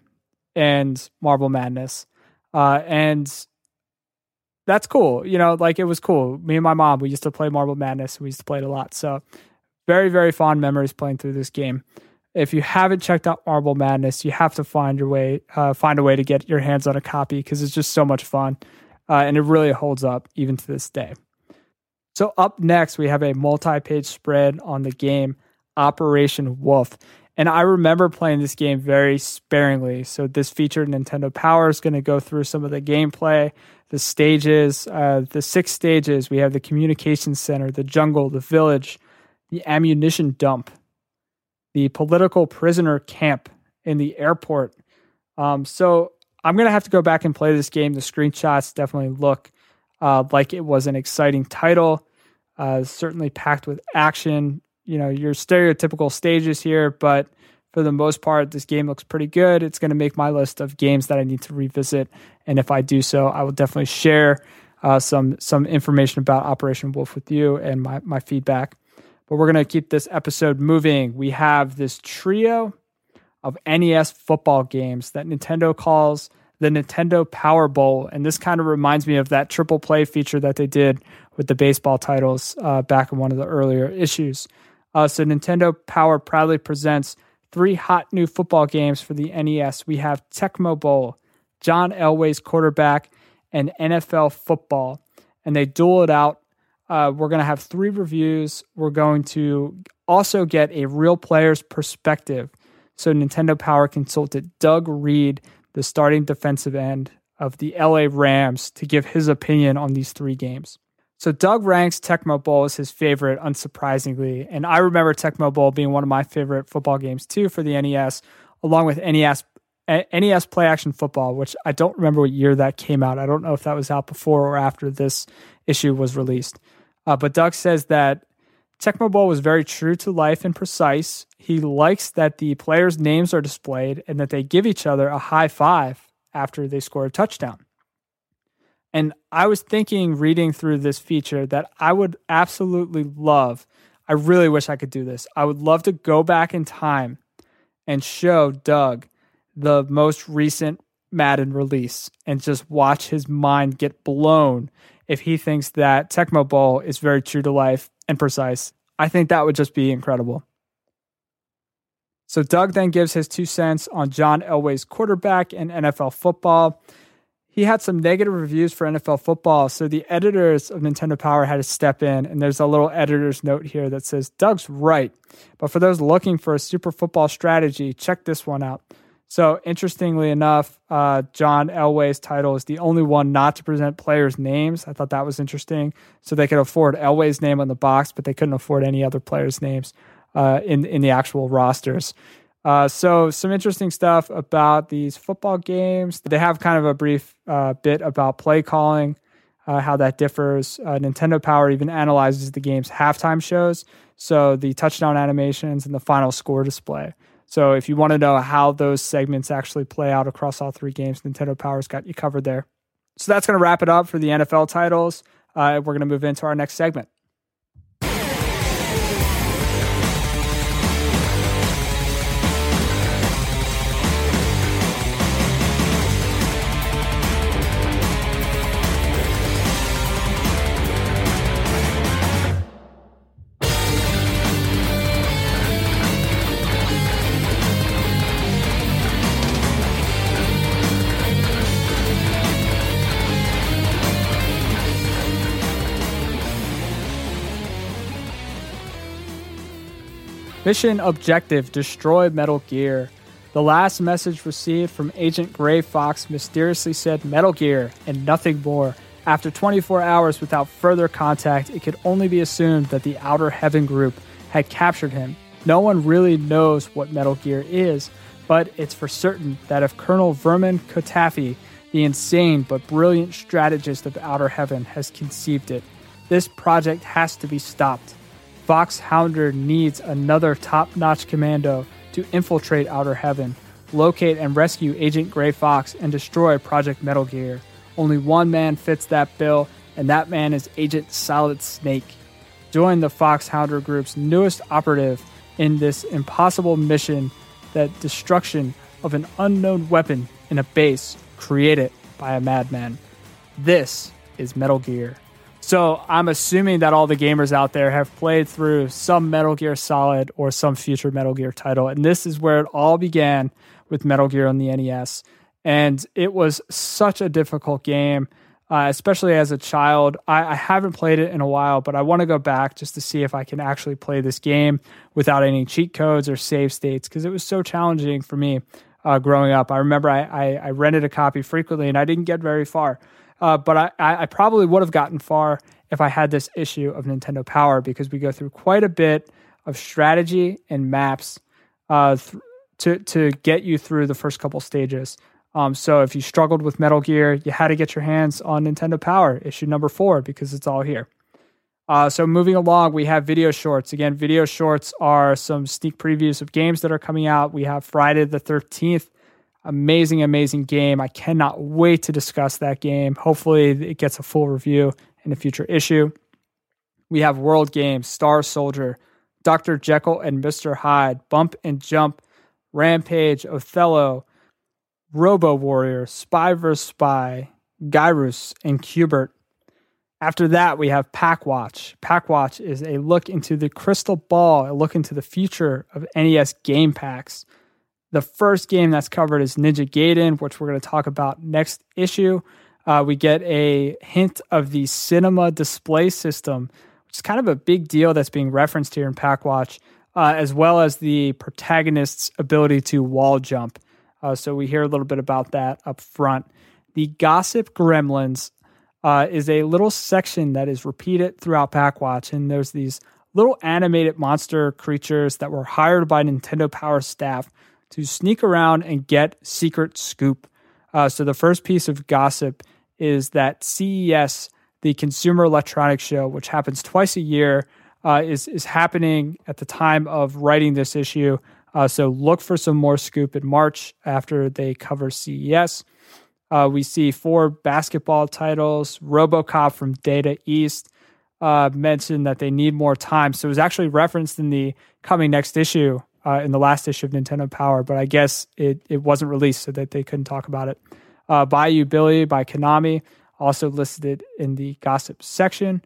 and Marble Madness. Uh, and that's cool. You know, like it was cool. Me and my mom, we used to play Marble Madness. We used to play it a lot. So, very, very fond memories playing through this game. If you haven't checked out Marble Madness, you have to find your way, uh, find a way to get your hands on a copy because it's just so much fun, uh, and it really holds up even to this day. So up next, we have a multi-page spread on the game Operation Wolf, and I remember playing this game very sparingly. So this featured Nintendo Power is going to go through some of the gameplay the stages, uh, the six stages. We have the communication center, the jungle, the village, the ammunition dump, the political prisoner camp, in the airport. Um, so I'm gonna have to go back and play this game. The screenshots definitely look uh, like it was an exciting title. Uh, certainly packed with action. You know your stereotypical stages here, but for the most part, this game looks pretty good. It's going to make my list of games that I need to revisit, and if I do so, I will definitely share uh, some some information about Operation Wolf with you and my my feedback. But we're going to keep this episode moving. We have this trio of NES football games that Nintendo calls the Nintendo Power Bowl. And this kind of reminds me of that triple play feature that they did with the baseball titles uh, back in one of the earlier issues. Uh, so, Nintendo Power proudly presents three hot new football games for the NES. We have Tecmo Bowl, John Elway's quarterback, and NFL football. And they duel it out. Uh, we're going to have three reviews. We're going to also get a real player's perspective. So, Nintendo Power consulted Doug Reed, the starting defensive end of the LA Rams, to give his opinion on these three games. So Doug ranks Tecmo Bowl as his favorite, unsurprisingly. And I remember Tecmo Bowl being one of my favorite football games too for the NES, along with NES NES Play Action Football, which I don't remember what year that came out. I don't know if that was out before or after this issue was released. Uh, but Doug says that Tecmo Bowl was very true to life and precise. He likes that the players' names are displayed and that they give each other a high five after they score a touchdown. And I was thinking, reading through this feature, that I would absolutely love, I really wish I could do this. I would love to go back in time and show Doug the most recent Madden release and just watch his mind get blown if he thinks that Tecmo Bowl is very true to life and precise. I think that would just be incredible. So Doug then gives his two cents on John Elway's quarterback in NFL football he had some negative reviews for NFL football. So the editors of Nintendo Power had to step in. And there's a little editor's note here that says, Doug's right. But for those looking for a super football strategy, check this one out. So interestingly enough, uh, John Elway's title is the only one not to present players' names. I thought that was interesting. So they could afford Elway's name on the box, but they couldn't afford any other players' names uh, in in the actual rosters. Uh, so some interesting stuff about these football games. They have kind of a brief uh, bit about play calling, uh, how that differs. Uh, Nintendo Power even analyzes the game's halftime shows, so the touchdown animations and the final score display. So if you want to know how those segments actually play out across all three games, Nintendo Power's got you covered there. So that's going to wrap it up for the NFL titles. Uh, we're going to move into our next segment. Mission objective destroy Metal Gear. The last message received from Agent Gray Fox mysteriously said Metal Gear and nothing more. After 24 hours without further contact, it could only be assumed that the Outer Heaven group had captured him. No one really knows what Metal Gear is, but it's for certain that if Colonel Vermon CaTaffy, the insane but brilliant strategist of Outer Heaven, has conceived it, this project has to be stopped. Foxhounder needs another top notch commando to infiltrate Outer Heaven, locate and rescue Agent Gray Fox, and destroy Project Metal Gear. Only one man fits that bill, and that man is Agent Solid Snake. Join the Fox Foxhounder Group's newest operative in this impossible mission that destruction of an unknown weapon in a base created by a madman. This is Metal Gear. So I'm assuming that all the gamers out there have played through some Metal Gear Solid or some future Metal Gear title. And this is where it all began with Metal Gear on the NES. And it was such a difficult game, uh, especially as a child. I, I haven't played it in a while, but I want to go back just to see if I can actually play this game without any cheat codes or save states because it was so challenging for me uh, growing up. I remember I, I, I rented a copy frequently and I didn't get very far. Uh, but I, I probably would have gotten far if I had this issue of Nintendo Power because we go through quite a bit of strategy and maps uh, th- to to get you through the first couple stages. Um, so if you struggled with Metal Gear, you had to get your hands on Nintendo Power issue number four because it's all here. Uh, so moving along, we have video shorts. Again, video shorts are some sneak previews of games that are coming out. We have Friday the Thirteenth Amazing, amazing game. I cannot wait to discuss that game. Hopefully, it gets a full review in a future issue. We have World Games, Star Soldier, Dr. Jekyll and Mr. Hyde, Bump and Jump, Rampage, Othello, Robo Warrior, Spy vs. Spy, Gyruss, and Q*bert. After that, we have Pak Watch. Pak Watch is a look into the crystal ball, a look into the future of NES game packs. The first game that's covered is Ninja Gaiden, which we're going to talk about next issue. Uh, we get a hint of the cinema display system, which is kind of a big deal that's being referenced here in Pak Watch, uh, as well as the protagonist's ability to wall jump. Uh, so we hear a little bit about that up front. The Gossip Gremlins uh, is a little section that is repeated throughout Pak Watch, and there's these little animated monster creatures that were hired by Nintendo Power staff to sneak around and get secret scoop. Uh, so the first piece of gossip is that CES, the Consumer Electronics Show, which happens twice a year, uh, is is happening at the time of writing this issue. Uh, so look for some more scoop in March after they cover CES. Uh, we see four basketball titles. RoboCop from Data East uh, mentioned that they need more time. So it was actually referenced in the coming next issue, uh, in the last issue of Nintendo Power, but I guess it, it wasn't released so that they couldn't talk about it. Uh, Bayou Billy by Konami, also listed in the gossip section.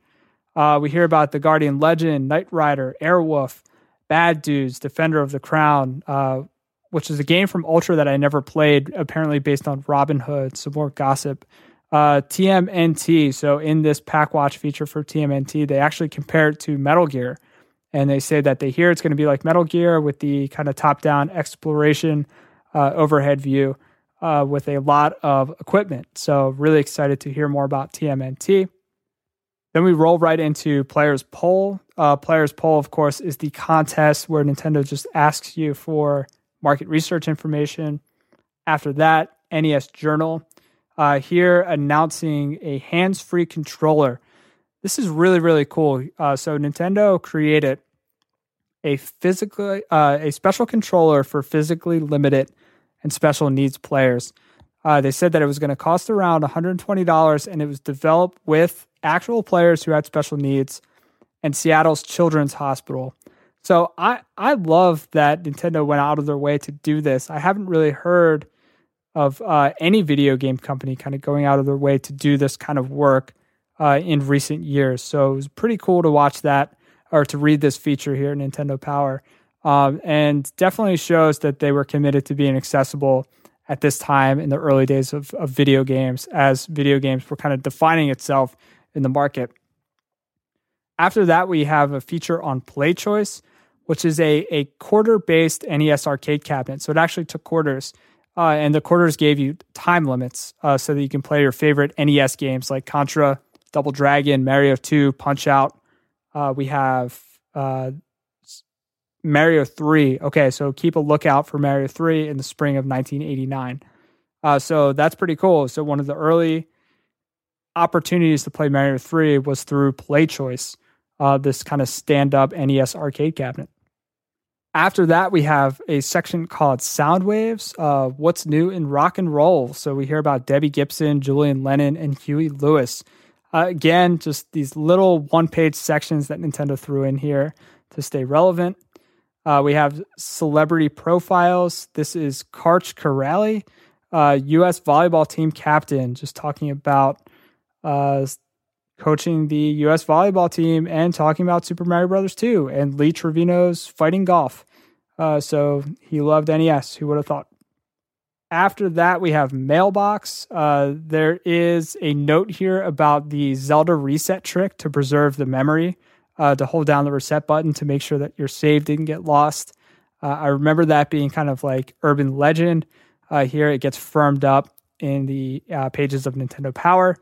Uh, we hear about the Guardian Legend, Knight Rider, Airwolf, Bad Dudes, Defender of the Crown, uh, which is a game from Ultra that I never played, apparently based on Robin Hood, some more gossip. Uh, TMNT, so in this Pak Watch feature for TMNT, they actually compare it to Metal Gear. And they say that they hear it's going to be like Metal Gear with the kind of top down exploration uh, overhead view uh, with a lot of equipment. So, really excited to hear more about TMNT. Then we roll right into Players Poll. Uh, Players Poll, of course, is the contest where Nintendo just asks you for market research information. After that, NES Journal. Uh, here announcing a hands free controller. This is really, really cool. Uh, so, Nintendo created a physically uh, a special controller for physically limited and special needs players. Uh, they said that it was going to cost around $120 and it was developed with actual players who had special needs and Seattle's Children's Hospital. So I I love that Nintendo went out of their way to do this. I haven't really heard of uh, any video game company kind of going out of their way to do this kind of work uh, in recent years. So it was pretty cool to watch that or to read this feature here at Nintendo Power, um, and definitely shows that they were committed to being accessible at this time in the early days of, of video games, as video games were kind of defining itself in the market. After that, we have a feature on PlayChoice which is a, a quarter based NES arcade cabinet. So it actually took quarters. Uh, and the quarters gave you time limits uh, so that you can play your favorite NES games like Contra, Double Dragon, Mario 2, Punch Out. Uh, we have uh, Mario 3. Okay, so keep a lookout for Mario 3 in the spring of 1989. Uh, so that's pretty cool. So one of the early opportunities to play Mario 3 was through PlayChoice, uh, this kind of stand up NES arcade cabinet. After that, we have a section called Sound Waves. Uh, what's new in rock and roll? So we hear about Debbie Gibson, Julian Lennon, and Huey Lewis. Uh, again, just these little one page sections that Nintendo threw in here to stay relevant. Uh, we have celebrity profiles. This is Karch Kiraly, uh, U.S. volleyball team captain, just talking about uh, coaching the U.S. volleyball team and talking about Super Mario Brothers 2 and Lee Trevino's fighting golf. Uh, so he loved NES. Who would have thought? After that, we have Mailbox. Uh, there is a note here about the Zelda reset trick to preserve the memory, uh, to hold down the reset button to make sure that your save didn't get lost. Uh, I remember that being kind of like urban legend. Uh, here it gets firmed up in the uh, pages of Nintendo Power.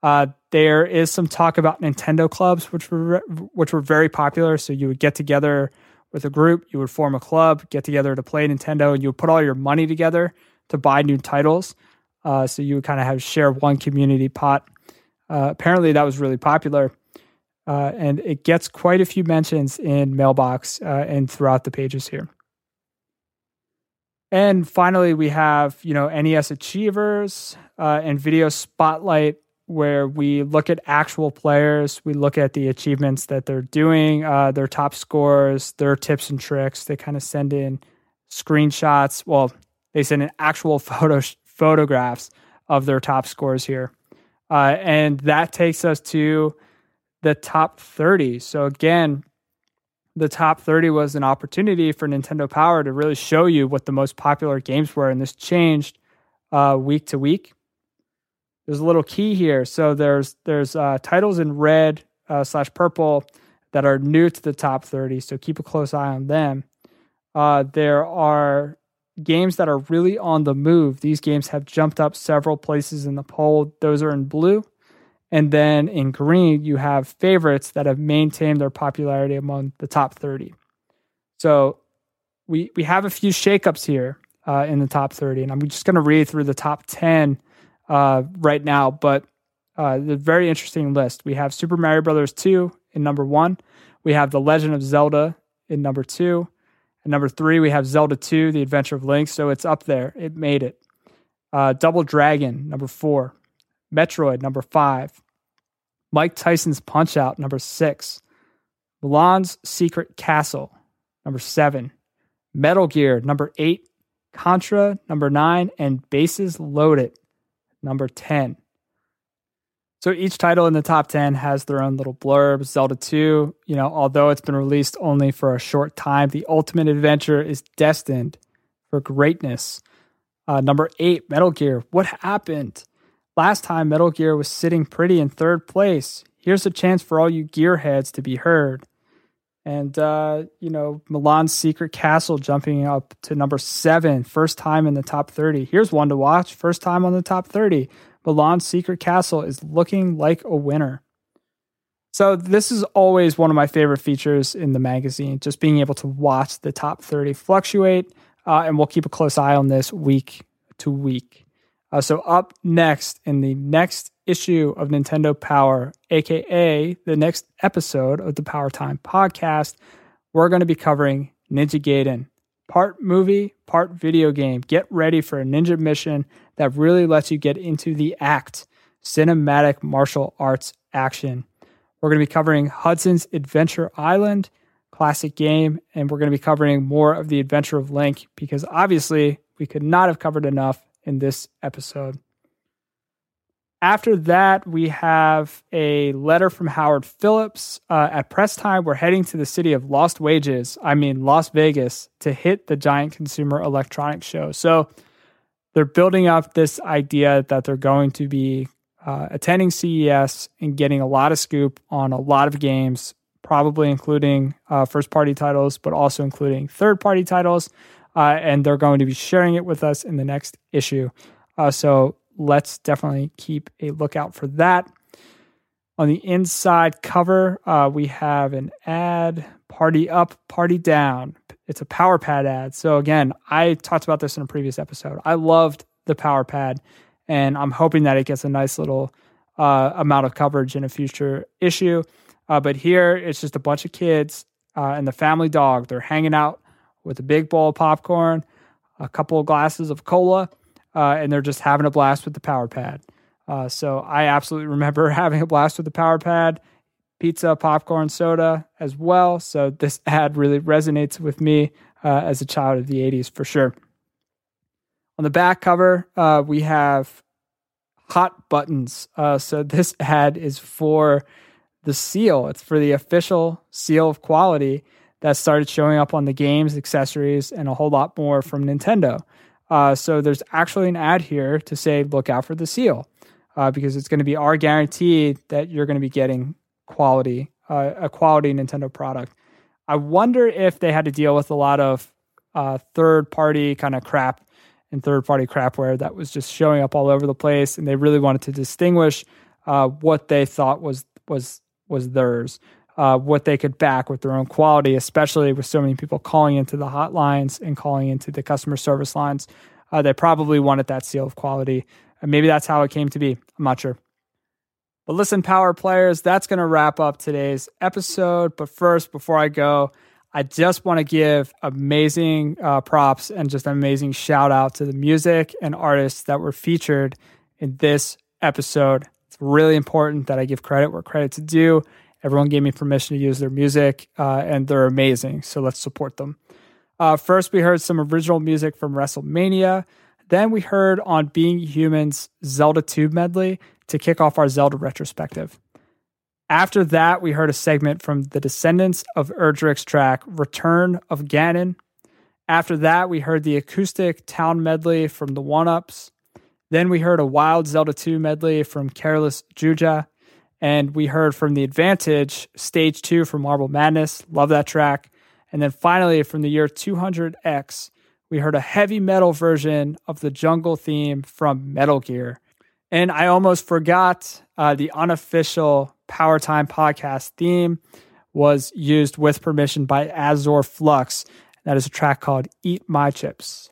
Uh, there is some talk about Nintendo clubs, which were which were very popular. So you would get together with a group, you would form a club, get together to play Nintendo, and you would put all your money together to buy new titles. Uh, so you kind of have share one community pot. Uh, apparently, that was really popular, uh, and it gets quite a few mentions in Mailbox uh, and throughout the pages here. And finally, we have you know NES Achievers uh, and Video Spotlight where we look at actual players, we look at the achievements that they're doing, uh, their top scores, their tips and tricks. They kind of send in screenshots. Well, They sent in actual [LAUGHS] photo photographs of their top scores here. Uh, and that takes us to the top 30. So again, the top 30 was an opportunity for Nintendo Power to really show you what the most popular games were. And this changed uh, week to week. There's a little key here. So there's there's uh, titles in red uh, slash purple that are new to the top 30. So keep a close eye on them. Uh, there are games that are really on the move. These games have jumped up several places in the poll. Those are in blue. And then in green, you have favorites that have maintained their popularity among the top 30. So we, we have a few shakeups here uh, in the top 30. And I'm just going to read through the top 10 uh, right now. But uh, the very interesting list. We have Super Mario Brothers 2 in number one. We have The Legend of Zelda in number two. And number three, we have Zelda 2, The Adventure of Link. So it's up there. It made it. Uh, Double Dragon, number four. Metroid, number five. Mike Tyson's Punch Out, number six. Milon's Secret Castle, number seven. Metal Gear, number eight. Contra, number nine. And Bases Loaded, number 10. So each title in the top 10 has their own little blurb. Zelda 2, you know, although it's been released only for a short time, the ultimate adventure is destined for greatness. Uh, number eight, Metal Gear. What happened? Last time, Metal Gear was sitting pretty in third place. Here's a chance for all you gearheads to be heard. And, uh, you know, Milon's Secret Castle jumping up to number seven, first time in the top 30. Here's one to watch, first time on the top 30. Milon's Secret Castle is looking like a winner. So, this is always one of my favorite features in the magazine, just being able to watch the top 30 fluctuate. Uh, and we'll keep a close eye on this week to week. Uh, so, up next in the next issue of Nintendo Power, aka the next episode of the Power Time podcast, we're going to be covering Ninja Gaiden part movie, part video game. Get ready for a ninja mission that really lets you get into the act cinematic martial arts action. We're going to be covering Hudson's Adventure Island, classic game, and we're going to be covering more of the adventure of Link because obviously we could not have covered enough in this episode. After that, we have a letter from Howard Phillips. Uh, at press time, we're heading to the city of Lost Wages, I mean, Las Vegas, to hit the giant consumer electronics show. So they're building up this idea that they're going to be uh, attending CES and getting a lot of scoop on a lot of games, probably including uh, first party titles, but also including third party titles. Uh, and they're going to be sharing it with us in the next issue. Uh, so let's definitely keep a lookout for that. On the inside cover, uh, we have an ad party up, party down. It's a power pad ad. So, again, I talked about this in a previous episode. I loved the power pad, and I'm hoping that it gets a nice little uh, amount of coverage in a future issue. Uh, but here, it's just a bunch of kids uh, and the family dog. They're hanging out with a big bowl of popcorn, a couple of glasses of cola, uh, and they're just having a blast with the power pad. Uh, so I absolutely [LAUGHS] remember having a blast with the power pad, pizza, popcorn, soda as well. So this [LAUGHS] ad really resonates with me uh, as a child of the 80s for sure. On the back cover, uh, we have hot buttons. Uh, so [LAUGHS] this ad is for the seal, it's for the official seal of quality that started showing up on the games, accessories, and a whole lot more from Nintendo. Uh, so there's actually an ad here to say, look out for the seal, uh, because it's going to be our guarantee that you're going to be getting quality, uh, a quality Nintendo product. I wonder if they had to deal with a lot of uh, third party kind of crap and third party crapware that was just showing up all over the place, and they really wanted to distinguish uh, what they thought was was was theirs. Uh, what they could back with their own quality, especially with so many people calling into the hotlines and calling into the customer service lines. Uh, they probably wanted that seal of quality. And maybe that's how it came to be. I'm not sure. But listen, power players, that's going to wrap up today's episode. But first, before I go, I just want to give amazing uh, props and just an amazing shout out to the music and artists that were featured in this episode. It's really important that I give credit where credit's due. Everyone gave me permission to use their music, uh, and they're amazing. So let's support them. Uh, first, we heard some original music from WrestleMania. Then we heard on Being Human's Zelda 2 medley to kick off our Zelda retrospective. After that, we heard a segment from the Descendants of Erdrick's track Return of Ganon. After that, we heard the acoustic town medley from the OneUps. Then we heard a wild Zelda 2 medley from Careless Juja. And we heard from The Advantage, Stage 2 from Marble Madness. Love that track. And then finally, from the year 200X, we heard a heavy metal version of the jungle theme from Metal Gear. And I almost forgot uh, the unofficial Power Time podcast theme was used with permission by Azor Flux. That is a track called Eat My Chips.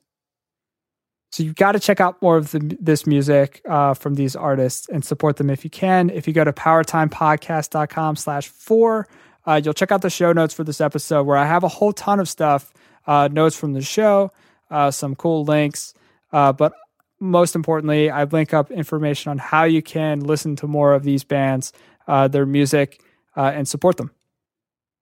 So you've got to check out more of the, this music uh, from these artists and support them if you can. If you go to powertimepodcast.com slash four, uh, you'll check out the show notes for this episode where I have a whole ton of stuff, uh, notes from the show, uh, some cool links. Uh, but most importantly, I link up information on how you can listen to more of these bands, uh, their music, and support them.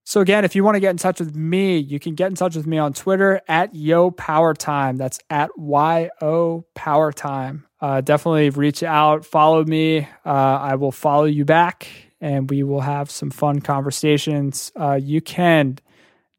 So again, if you want to get in touch with me, you can get in touch with me on Twitter at Yo Power Time. That's at Y O Power Time. Uh, definitely reach out, follow me. Uh, I will follow you back, and we will have some fun conversations. Uh, you can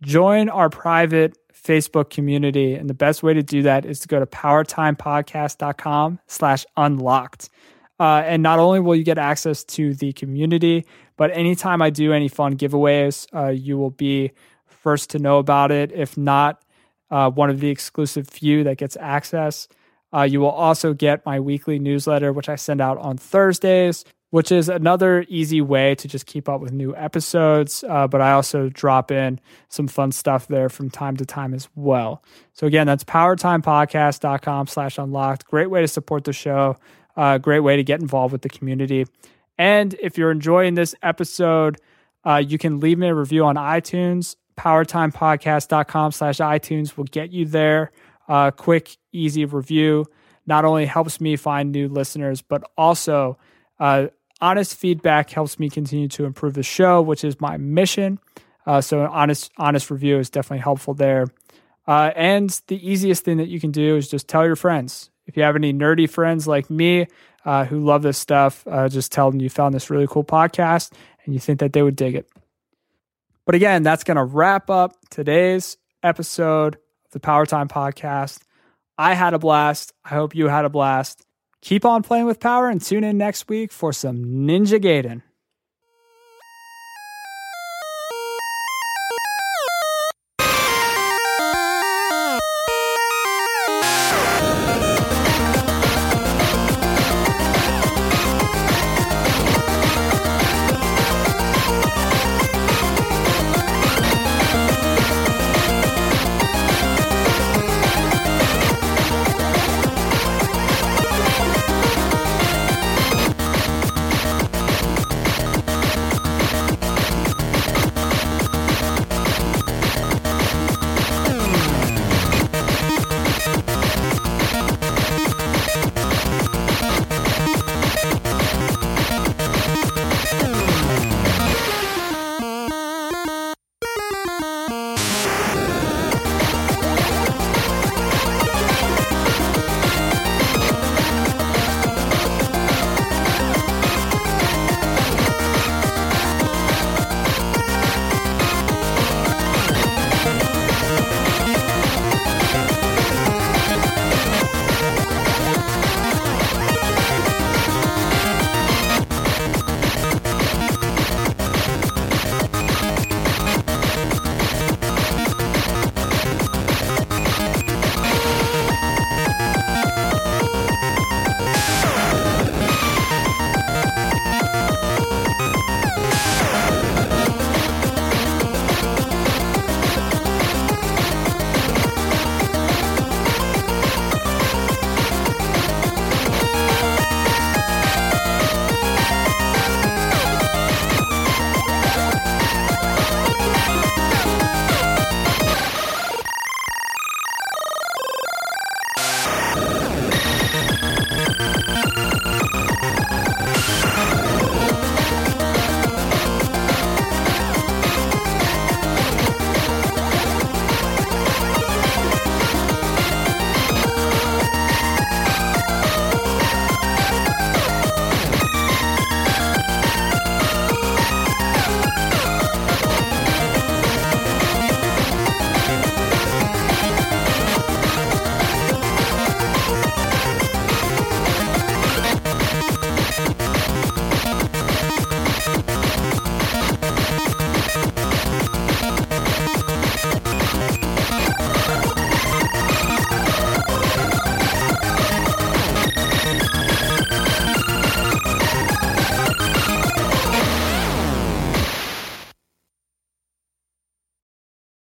join our private Facebook community, and the best way to do that is to go to powertimepodcast.com slash unlocked. Uh, and not only will you get access to the community, but anytime I do any fun giveaways, uh, you will be first to know about it. If not, uh, one of the exclusive few that gets access. Uh, you will also get my weekly newsletter, which I send out on Thursdays, which is another easy way to just keep up with new episodes. Uh, but I also drop in some fun stuff there from time to time as well. So again, that's powertimepodcast.com slash unlocked. Great way to support the show. Uh, great way to get involved with the community. And if you're enjoying this episode, uh, you can leave me a review on iTunes. PowerTimePodcast.com slash iTunes will get you there. Uh, quick, easy review not only helps me find new listeners, but also uh, honest feedback helps me continue to improve the show, which is my mission. Uh, so, an honest, honest review is definitely helpful there. Uh, and the easiest thing that you can do is just tell your friends. If you have any nerdy friends like me uh, who love this stuff, uh, just tell them you found this really cool podcast and you think that they would dig it. But again, that's going to wrap up today's episode of the Power Time podcast. I had a blast. I hope you had a blast. Keep on playing with power and tune in next week for some Ninja Gaiden.